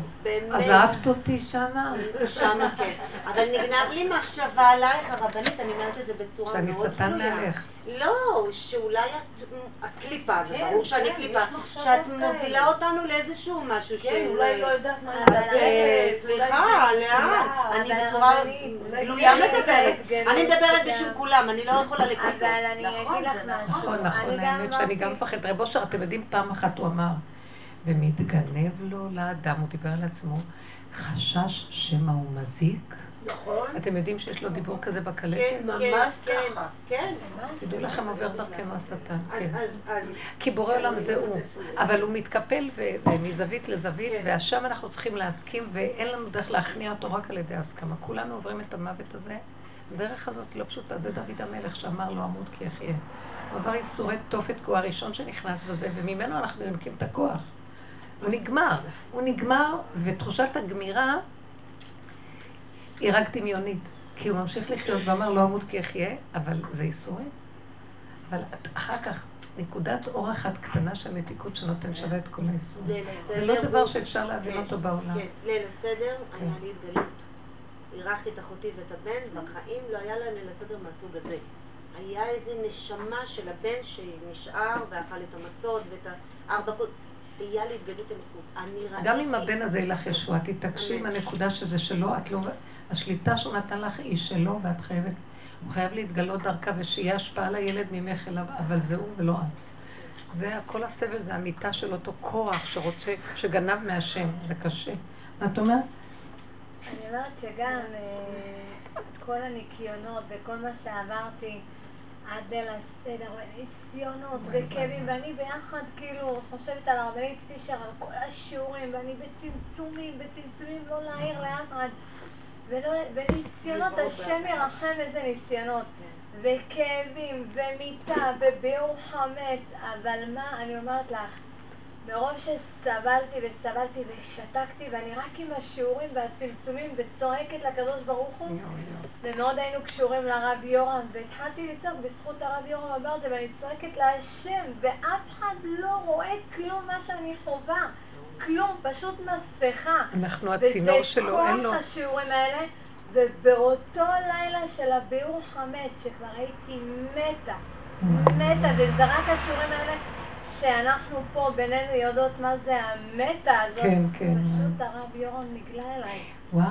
אז אהבת אותי שמה? שמה, כן. אבל נגנב לי מחשבה עלייך, הרבנית, אני אומרת את זה בצורה מאוד שאני שטן מעליך. לא, שאולי את קליפה, זה כן, ברור שאני כן, קליפה, שאת מובילה אותנו לאיזשהו משהו ש... כן, אולי לא יודעת מה לדבר. סליחה, לאן? אני בצורה גלויה מדברת. אני מדברת בשביל כולם, אני לא יכולה לכסות. אבל אני נכון, אגיד לך משהו. נכון, נכון, האמת שאני גם מפחדת. רב אושר, אתם יודעים, פעם אחת הוא אמר, ומתגנב לו לאדם, הוא דיבר על עצמו, חשש שמא הוא מזיק. נכון. אתם יודעים שיש לו דיבור כזה בקלטת? כן, ממש כן, ככה. כן. תדעו לכם, עובר דרכנו השטן. כן. כי בורא עולם זה הוא. אבל הוא מתקפל מזווית לזווית, כן. ושם אנחנו צריכים להסכים, ואין לנו דרך להכניע אותו רק על ידי הסכמה. כולנו עוברים את המוות הזה. הדרך הזאת לא פשוטה. זה דוד המלך שאמר לו, עמוד כי יחיה. הוא עבר ייסורי תופת, כי הוא הראשון שנכנס בזה, וממנו אנחנו יונקים את הכוח. הוא נגמר. הוא נגמר, ותחושת הגמירה היא רק דמיונית. כי הוא ממשיך לחיות ואמר לא אמות כי אחיה, אבל זה ייסורים. אבל אחר כך, נקודת אור אחת קטנה של מתיקות שנותן שווה את כל הייסורים. זה לא דבר שאפשר להבין אותו בעולם. כן, ליל הסדר, היה לי התגלות. אירחתי את אחותי ואת הבן, בחיים לא היה להם ליל הסדר מהסוג הזה. היה איזה נשמה של הבן שנשאר ואכל את המצות ואת הארבע... היה לי התגלות אלוקות. גם אם הבן הזה ילך ישועה, תתעקשי עם הנקודה שזה שלו, את לא... השליטה שהוא נתן לך היא שלו, ואת חייבת, הוא חייב להתגלות דרכה, ושיהיה השפעה לילד ממך אליו, אבל זה הוא ולא את. זה, כל הסבל זה המיטה של אותו כוח שרוצה, שגנב מהשם, זה קשה. מה את אומרת? אני אומרת שגם אה, כל הניקיונות וכל מה שעברתי עד ליל הסדר, וניסיונות וכאבים, ואני ביחד כאילו חושבת על הרבנית פישר, על כל השיעורים, ואני בצמצומים, בצמצומים, לא להעיר לאף אחד. וניסיונות, השם ירחם איזה ניסיונות. וכאבים, ומיטה, וביאור חמץ, אבל מה, אני אומרת לך, מרוב שסבלתי וסבלתי ושתקתי, ואני רק עם השיעורים והצמצומים וצועקת לקדוש ברוך הוא, ומאוד היינו קשורים לרב יורם, והתחלתי לצעוק בזכות הרב יורם עברתי, ואני צועקת להשם, ואף אחד לא רואה כלום מה שאני חווה. כלום, פשוט מסכה. אנחנו הצינור שלו, אין לו. וזה כל השיעורים האלה, ובאותו לילה של הביאור חמץ, שכבר הייתי מתה, מתה, וזה רק השיעורים האלה, שאנחנו פה בינינו יודעות מה זה המתה הזאת. כן, כן. פשוט הרב יורם נגלה אליי. וואו.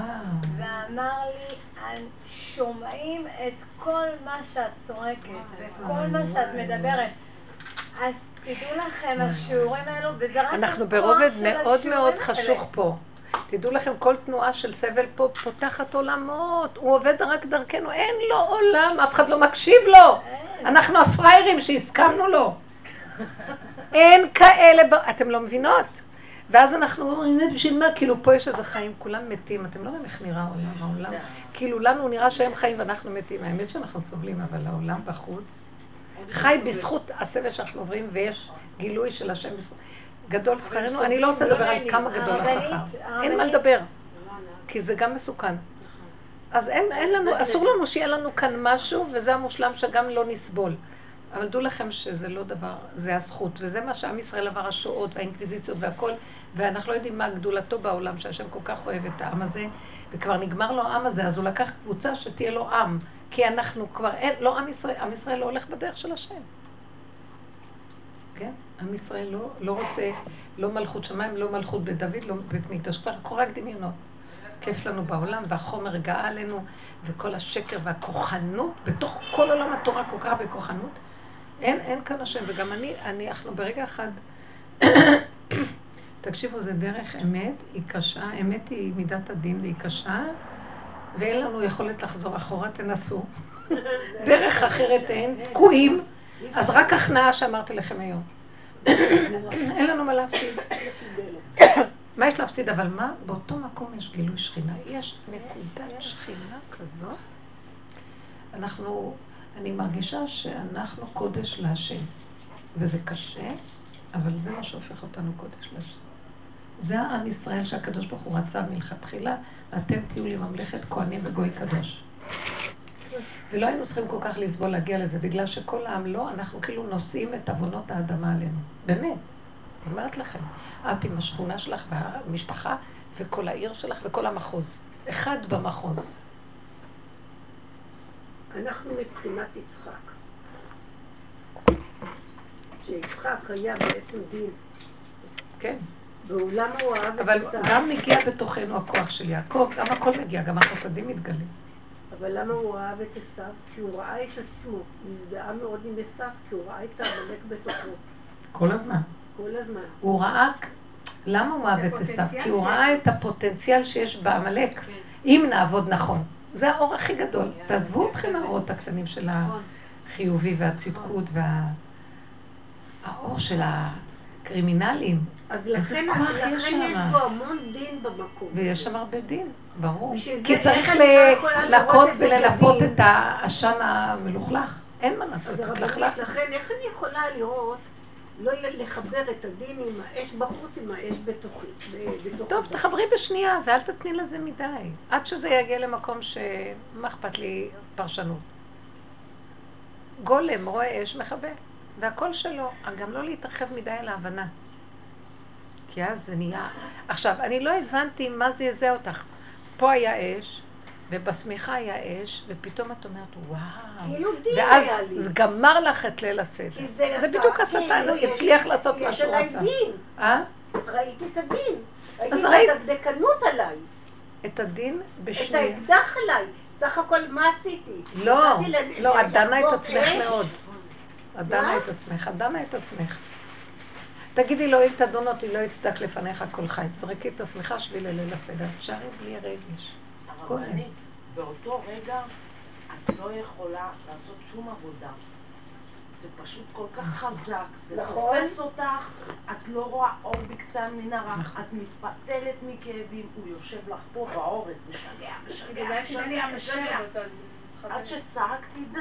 ואמר לי, שומעים את כל מה שאת צועקת, וכל מה שאת מדברת. אז תדעו לכם, השיעורים האלו, וזה רק אנחנו ברובד מאוד מאוד חשוך פה. תדעו לכם, כל תנועה של סבל פה פותחת עולמות. הוא עובד רק דרכנו, אין לו עולם, אף אחד לא מקשיב לו. אנחנו הפראיירים שהסכמנו לו. אין כאלה, אתם לא מבינות? ואז אנחנו אומרים, בשביל מה? כאילו פה יש איזה חיים, כולם מתים. אתם לא רואים איך נראה העולם, העולם. כאילו לנו נראה שהם חיים ואנחנו מתים. האמת שאנחנו סובלים, אבל העולם בחוץ חי בזכות הסבל שאנחנו עוברים, ויש גילוי של השם בזכות. גדול שכרנו, אני לא רוצה לדבר על כמה גדול השכר. אין מה לדבר, כי זה גם מסוכן. אז אין לנו, אסור לנו שיהיה לנו כאן משהו, וזה המושלם שגם לא נסבול. אבל דעו לכם שזה לא דבר, זה הזכות, וזה מה שעם ישראל עבר השואות והאינקוויזיציות והכל, ואנחנו לא יודעים מה גדולתו בעולם, שהשם כל כך אוהב את העם הזה, וכבר נגמר לו העם הזה, אז הוא לקח קבוצה שתהיה לו עם, כי אנחנו כבר, אין, לא עם ישראל, עם ישראל לא הולך בדרך של השם. כן? עם ישראל לא, לא רוצה, לא מלכות שמיים, לא מלכות בית דוד, לא בית מקדש, כבר קורה רק דמיונות. כיף לנו בעולם, והחומר גאה עלינו, וכל השקר והכוחנות, בתוך כל עולם התורה כל כך הרבה כוחנות. אין, אין כאן השם, וגם אני, אני, אנחנו ברגע אחד, תקשיבו, זה דרך אמת, היא קשה, אמת היא מידת הדין והיא קשה, ואין לנו יכולת לחזור אחורה, תנסו. דרך אחרת אין, תקועים, אז רק הכנעה שאמרתי לכם היום. אין לנו מה להפסיד. מה יש להפסיד? אבל מה? באותו מקום יש גילוי שכינה. יש נקודת שכינה כזאת. אנחנו, אני מרגישה שאנחנו קודש להשם. וזה קשה, אבל זה מה שהופך אותנו קודש להשם. זה העם ישראל שהקדוש ברוך הוא רצה מלכתחילה, ואתם תהיו לי ממלכת כהנים וגוי קדוש. ולא היינו צריכים כל כך לסבול להגיע לזה, בגלל שכל העם לא, אנחנו כאילו נושאים את עוונות האדמה עלינו. באמת. אני אומרת לכם, את עם השכונה שלך והמשפחה וכל העיר שלך וכל המחוז. אחד במחוז. אנחנו מבחינת יצחק. שיצחק היה בעצם דין. כן. ואולם הוא אהב את עשיו. אבל גם מגיע בתוכנו הכוח של יעקב, גם הכל מגיע, גם החסדים מתגלים. אבל למה הוא אהב את עשיו? כי הוא ראה את עצמו, מזדהה מאוד עם עשיו, כי הוא ראה את העמלק בתוכו. כל הזמן. כל הזמן. הוא ראה, למה הוא אהב את עשיו? כי הוא ראה את הפוטנציאל שיש בעמלק, כן. אם נעבוד נכון. זה האור הכי גדול. תעזבו אתכם מהאורות הקטנים של נכון. החיובי והצדקות והאור של הקרימינלים. אז לכן, לכן יש פה המון דין במקום. ויש שם הרבה דין, ברור. כי צריך לנקות ולנפות את העשן המלוכלך. אין מה לעשות, תתלכלך. לכן איך אני יכולה לראות, לא לחבר את הדין עם האש בחוץ, עם האש בתוכי. טוב, תחברי בשנייה, ואל תתני לזה מדי. עד שזה יגיע למקום שמה אכפת לי פרשנות. גולם רואה אש מכבה, והכל שלו. גם לא להתרחב מדי על ההבנה. כי אז זה נהיה... עכשיו, אני לא הבנתי מה זה יזה אותך. פה היה אש, ובשמיכה היה אש, ופתאום את אומרת, וואו. כאילו דין ואז זה גמר לך את ליל הסדר. זה, זה בדיוק השטן, הוא הצליח לעשות מה שהוא רצה. יש עליי דין. אה? ראיתי את הדין. ראיתי את הדקדקנות עליי. את הדין בשנייה. את האקדח עליי. סך הכל מה עשיתי? לא, לא, את דנה את עצמך מאוד. את דנה את עצמך, את דנה את עצמך. תגידי לו, אם תדון אותי, לא יצדק לפניך כל חי. תזרקי את השמיכה שבי לליל הסדר. שערי בלי רגש. הרבנית, באותו רגע את לא יכולה לעשות שום עבודה. זה פשוט כל כך חזק, זה נכון. תופס אותך, את לא רואה אור בקצה המנהרה, נכון. את מתפתלת מכאבים, הוא יושב לך פה בעורף, משגע, משגע, משגע, משגע. עד שצעקתי, די,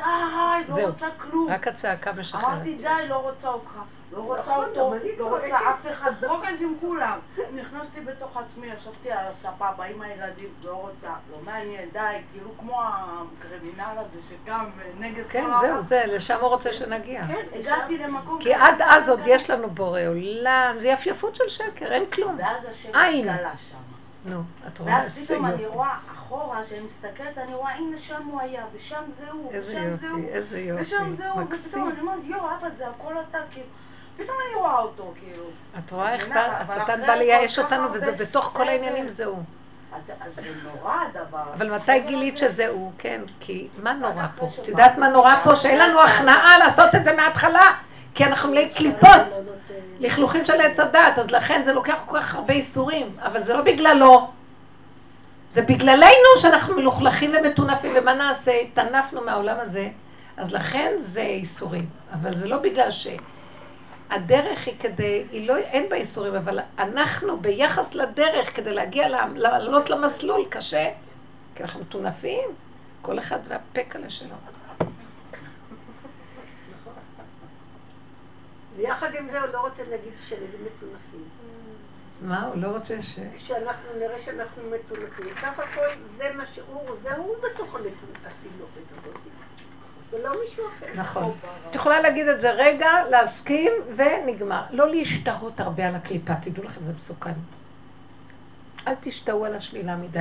לא רוצה כלום. רק הצעקה משחררת. אמרתי, די, לא רוצה אותך. לא רוצה נכון, אותו, לא רוצה אף אחד, ברוגז עם כולם. נכנסתי בתוך עצמי, ישבתי על הספה, באים הילדים, לא רוצה, לא מעניין, די, כאילו כמו הקרימינל הזה שגם נגד כן, כל העולם. כן, זהו, זה, לשם הוא רוצה שנגיע. כן, הגעתי למקום... כי עד אז עוד יש לנו בורא עולם, זה יפייפות של שקר, אין כלום. ואז השם התגלה שם. נו, את רואה ואז פתאום אני רואה אחורה, כשאני מסתכלת, אני רואה, הנה שם הוא היה, ושם זה הוא, ושם זה הוא, איזה יופי, ושם זה הוא, ופתאום אני אומרת, יואו, אבא, זה הכל אתה, כאילו. פתאום אני רואה אותו, כאילו. את רואה איך השטן בא לייאש אותנו, וזה בתוך כל העניינים זה הוא. אז זה נורא הדבר. אבל מתי גילית שזה הוא? כן, כי מה נורא פה? את יודעת מה נורא פה? שאין לנו הכנעה לעשות את זה מההתחלה. כי אנחנו מלאי קליפות, לכלוכים של עץ הדת, אז לכן זה לוקח כל כך הרבה איסורים, אבל זה לא בגללו, זה בגללנו שאנחנו מלוכלכים ומטונפים, ומה נעשה? טנפנו מהעולם הזה, אז לכן זה איסורים. אבל זה לא בגלל ש... הדרך היא כדי, היא לא, אין בה איסורים, אבל אנחנו ביחס לדרך, כדי להגיע, לעלות למסלול, קשה, כי אנחנו מטונפים, כל אחד והפקלה שלו. ויחד עם זה הוא לא רוצה להגיד שהילדים מטונפים. מה? הוא לא רוצה ש... שאנחנו נראה שאנחנו מטונפים. סך הכל זה מה שהוא, זה הוא בתוך התינוקת הזאת. ולא מישהו אחר. נכון. את יכולה להגיד את זה רגע, להסכים, ונגמר. לא להשתהות הרבה על הקליפה, תדעו לכם, זה מסוכן. אל תשתהו על השלילה מדי.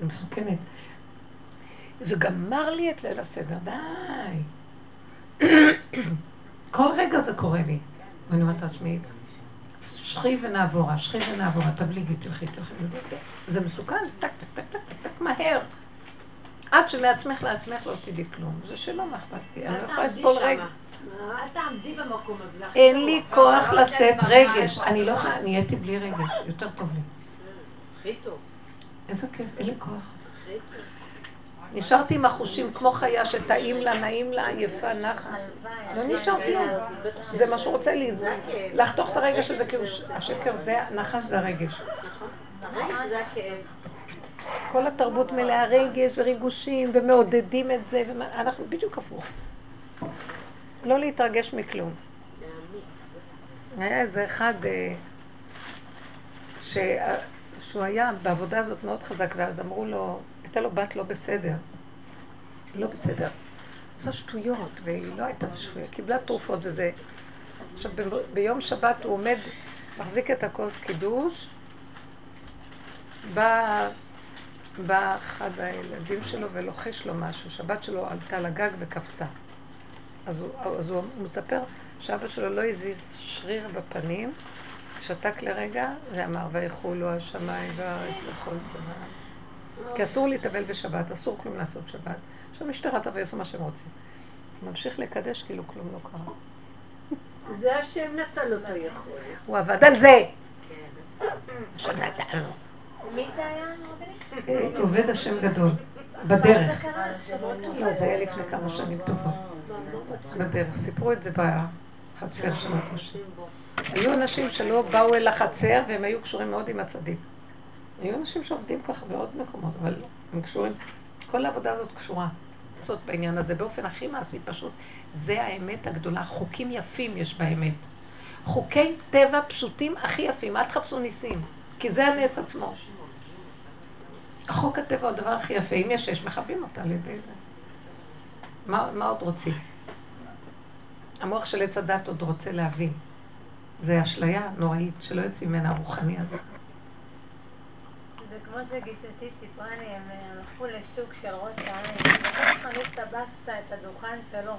זה מסוכנת. זה גמר לי את ליל הסדר, די. כל רגע זה קורה לי. ואני אומרת לעצמי, שכי ונעבורה, שכי ונעבורה, תבליגי, תלכי, תלכי. זה מסוכן, טק, טק, טק, טק, טק, מהר. עד שמעצמך לעצמך לא תדעי כלום. זה שלא, מה אכפת לי? אני לא יכולה לסבול רגע. אל תעמדי במקום הזה. אין לי כוח לשאת רגש. אני לא יכולה, נהייתי בלי רגש. יותר טוב לי. הכי טוב. איזה כיף, אין לי כוח. נשארתי עם החושים כמו חיה שטעים לה, נעים לה, יפה, נחה. לא נשאר כלום. זה מה שהוא רוצה לי, לחתוך את הרגש הזה, כאילו השקר זה, נחש זה הרגש. זה. כל התרבות מלאה רגש וריגושים, ומעודדים את זה, ואנחנו בדיוק הפוך. לא להתרגש מכלום. היה איזה אחד אה, ש... שהוא היה בעבודה הזאת מאוד חזק, ואז אמרו לו, הייתה לו בת לא בסדר. לא בסדר. עושה שטויות, והיא לא הייתה בשפויה, קיבלה תרופות וזה. עכשיו, ב... ביום שבת הוא עומד, מחזיק את הכוס קידוש, בא בא אחד הילדים שלו ולוחש לו משהו, שהבת שלו עלתה לגג וקפצה. אז הוא, אז הוא מספר שאבא שלו לא הזיז שריר בפנים, שתק לרגע ואמר, ויחולו השמיים והארץ וכל צבא. כי אסור להתאבל בשבת, אסור כלום לעשות שבת. שהמשטרה תבוא יעשו מה שהם רוצים. הוא ממשיך לקדש כאילו כלום לא קרה. זה השם נתן לו את היכולת. הוא עבד על זה! כן. השם נתן לו. מי זה היה, רבנית? עובד השם גדול, בדרך. לא, זה היה לפני כמה שנים טובות. בדרך. סיפרו את זה בחצר של הקושי. היו אנשים שלא באו אל החצר והם היו קשורים מאוד עם הצדיק. היו אנשים שעובדים ככה בעוד מקומות, אבל הם קשורים, כל העבודה הזאת קשורה. לעשות בעניין הזה באופן הכי מעשי פשוט. זה האמת הגדולה. חוקים יפים יש באמת. חוקי טבע פשוטים הכי יפים. אל תחפשו ניסים, כי זה הנס עצמו. החוק הטבע הוא הדבר הכי יפה. אם יש אש, מכבים אותה על ידי זה. מה, מה עוד רוצים? המוח של עץ הדת עוד רוצה להבין. זה אשליה נוראית שלא יוצאים ממנה הרוחני הזה. כמו שגיסתי סיפרה לי, הם הלכו לשוק של ראש העין, חנות טבסת את הדוכן שלו.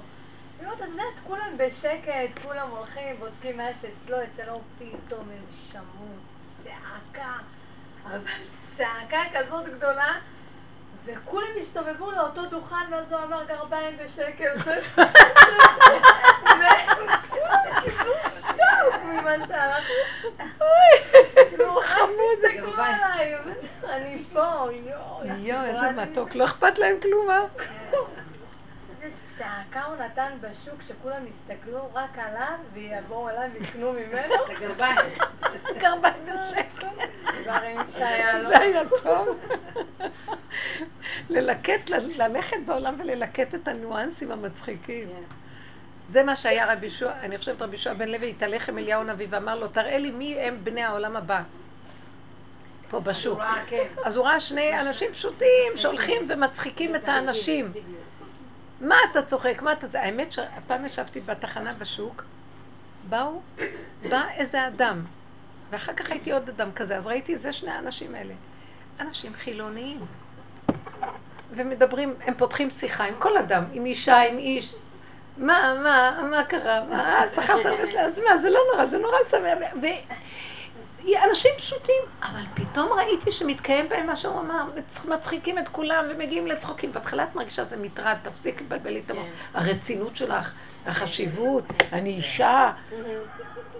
אומרת, את יודעת, כולם בשקט, כולם הולכים, בודקים מה יש אצלו, אצלו פתאום הם שמעו צעקה. אבל צעקה כזאת גדולה, וכולם הסתובבו לאותו דוכן, ואז הוא אמר גרביים בשקל. איזה חמוד. אני פה, יואו. איזה מתוק, לא אכפת להם כלום, אה? צעקה הוא נתן בשוק שכולם יסתכלו רק עליו ויבואו אליו ויקנו ממנו. זה גרביים. גרביים בשקל. דברים שהיה לו. זה היה טוב. ללקט, ללכת בעולם וללקט את הניואנסים המצחיקים. כן. זה מה שהיה רבי שועה, אני חושבת רבי שועה בן לוי התהלך עם אליהו הנביא ואמר לו, תראה לי מי הם בני העולם הבא. פה בשוק. כן. אז הוא ראה שני אנשים פשוטים שהולכים ומצחיקים את האנשים. מה אתה צוחק? מה אתה זה? האמת שהפעם ישבתי בתחנה בשוק, באו, בא איזה אדם, ואחר כך הייתי עוד אדם כזה, אז ראיתי זה שני האנשים האלה. אנשים חילוניים. ומדברים, הם פותחים שיחה עם כל אדם, עם אישה, עם איש. מה, מה, מה קרה? מה, שכרת אז מה, זה לא נורא, זה נורא שמח. אנשים פשוטים, אבל פתאום ראיתי שמתקיים בהם מה שהוא אמר, מצחיקים את כולם ומגיעים לצחוקים. בהתחלה את מרגישה שזה מטרד, תפסיק לבלבל לי את המוח. כן. הרצינות שלך, החשיבות, אני אישה.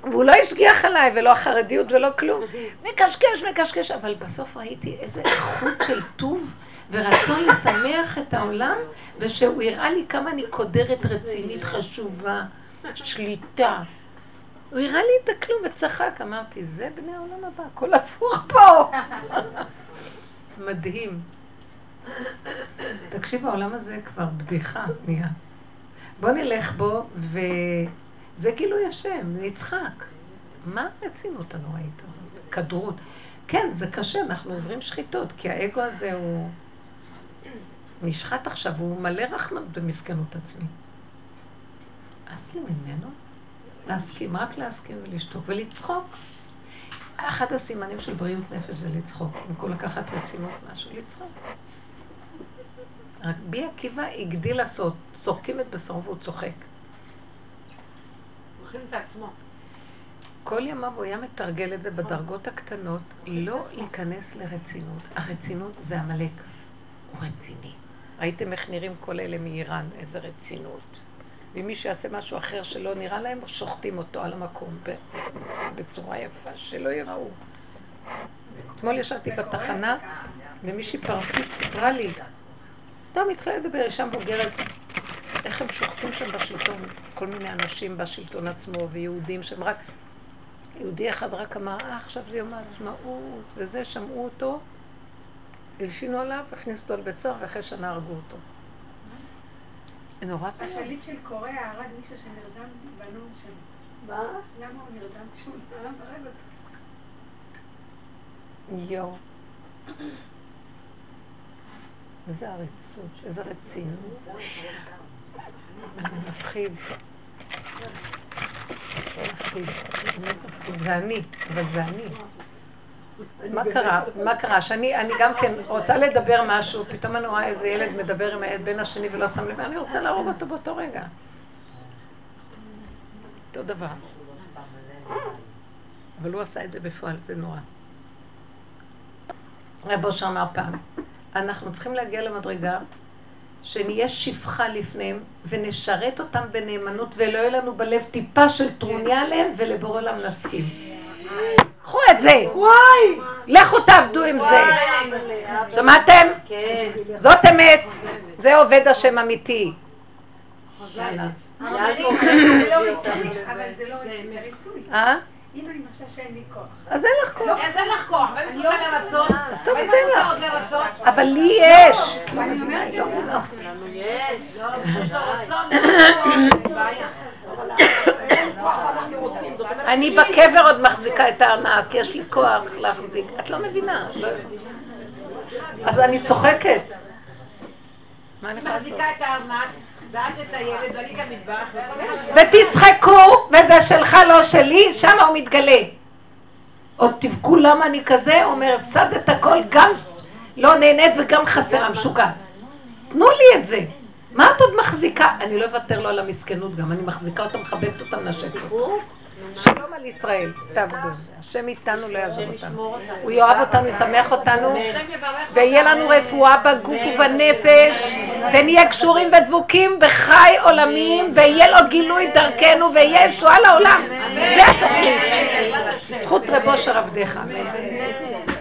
והוא לא השגיח עליי, ולא החרדיות ולא כלום. מקשקש, מקשקש, אבל בסוף ראיתי איזה איכות של טוב ורצון לשמח את העולם, ושהוא הראה לי כמה אני קודרת רצינית, חשובה, שליטה. הוא הראה לי את הכלום וצחק, אמרתי, זה בני העולם הבא, הכל הפוך פה. מדהים. תקשיב, העולם הזה כבר בדיחה נהיה. בוא נלך בו, וזה גילוי השם, נצחק. מה הרצינות הנוראית הזאת? כדרות. כן, זה קשה, אנחנו עוברים שחיתות, כי האגו הזה הוא נשחט עכשיו, הוא מלא רחמנות ומסכנות עצמי. אז לי ממנו להסכים, רק להסכים ולשתוק ולצחוק. אחד הסימנים של בריאות נפש זה לצחוק, במקום לקחת רצינות משהו, לצחוק. רק בי עקיבא הגדיל לעשות, צוחקים את בשרו והוא צוחק. הוא את עצמו. כל ימיו הוא היה מתרגל את זה בדרגות הקטנות, לא להיכנס לרצינות. הרצינות זה עמלק, הוא רציני. ראיתם איך נראים כל אלה מאיראן, איזה רצינות. ואם מישהו יעשה משהו אחר שלא נראה להם, שוחטים אותו על המקום בצורה יפה, שלא יראו. אתמול ישבתי בתחנה, ומישהי פרסית סיפרה לי, סתם התחילה לדבר, אישה מבוגרת, איך הם שוחטים שם בשלטון, כל מיני אנשים בשלטון עצמו, ויהודים שהם רק... יהודי אחד רק אמר, אה, עכשיו זה יום העצמאות, וזה, שמעו אותו, הלשינו עליו, הכניסו אותו לבית סוהר, ואחרי שנה הרגו אותו. נורא פעם. השליט של קוריאה הרג מישהו שנרדם בנאום שלו. מה? למה הוא נרדם כשהוא נרדם אותו? יואו. איזה עריצות, איזה רצינות. מפחיד. מפחיד. זה אני, אבל זה אני. מה קרה? מה קרה? שאני אני גם כן רוצה לדבר משהו, פתאום אני רואה איזה ילד מדבר עם הילד בין השני ולא שם לב, ואני רוצה להרוג אותו באותו רגע. אותו דבר. אבל הוא עשה את זה בפועל, זה נורא. רב אושר אמר פעם, אנחנו צריכים להגיע למדרגה שנהיה שפחה לפניהם ונשרת אותם בנאמנות ולא יהיה לנו בלב טיפה של טרוניה עליהם ולבור עולם נסכים. קחו את זה. וואי. לכו תעבדו עם זה. שמעתם? כן. זאת אמת. זה עובד השם אמיתי. זה לא ריצוי. אה? אם אני מרשה שאין לי כוח. אז אין לך כוח. לא, אז אין לך כוח, את רוצה לרצות, אז טוב, תן לך. אבל לי יש. אני אומרת, לא. יש. לא, יש לו רצון, אין בעיה. אני בקבר עוד מחזיקה את הארנק, יש לי כוח להחזיק. את לא מבינה. אז אני צוחקת. מה אני יכולה לעשות? מחזיקה את הארנק. ותצחקו, וזה שלך לא שלי, שם הוא מתגלה. עוד תבכו למה אני כזה, אומר, הפסדת הכל, גם לא נהנית וגם חסרה, משוקעת. תנו לי את זה. מה את עוד מחזיקה? אני לא אוותר לו על המסכנות גם, אני מחזיקה אותה, מחבקת אותה, נשקת. שלום על ישראל, תעבדו. השם איתנו לא יעזוב אותנו. הוא יאהב אותנו, ישמח אותנו, ויהיה לנו רפואה בגוף ובנפש, ונהיה קשורים ודבוקים בחי עולמים, ויהיה לו גילוי דרכנו, ויהיה ישועה לעולם. זה התוכנית. זכות רבו של עבדיך. אמן.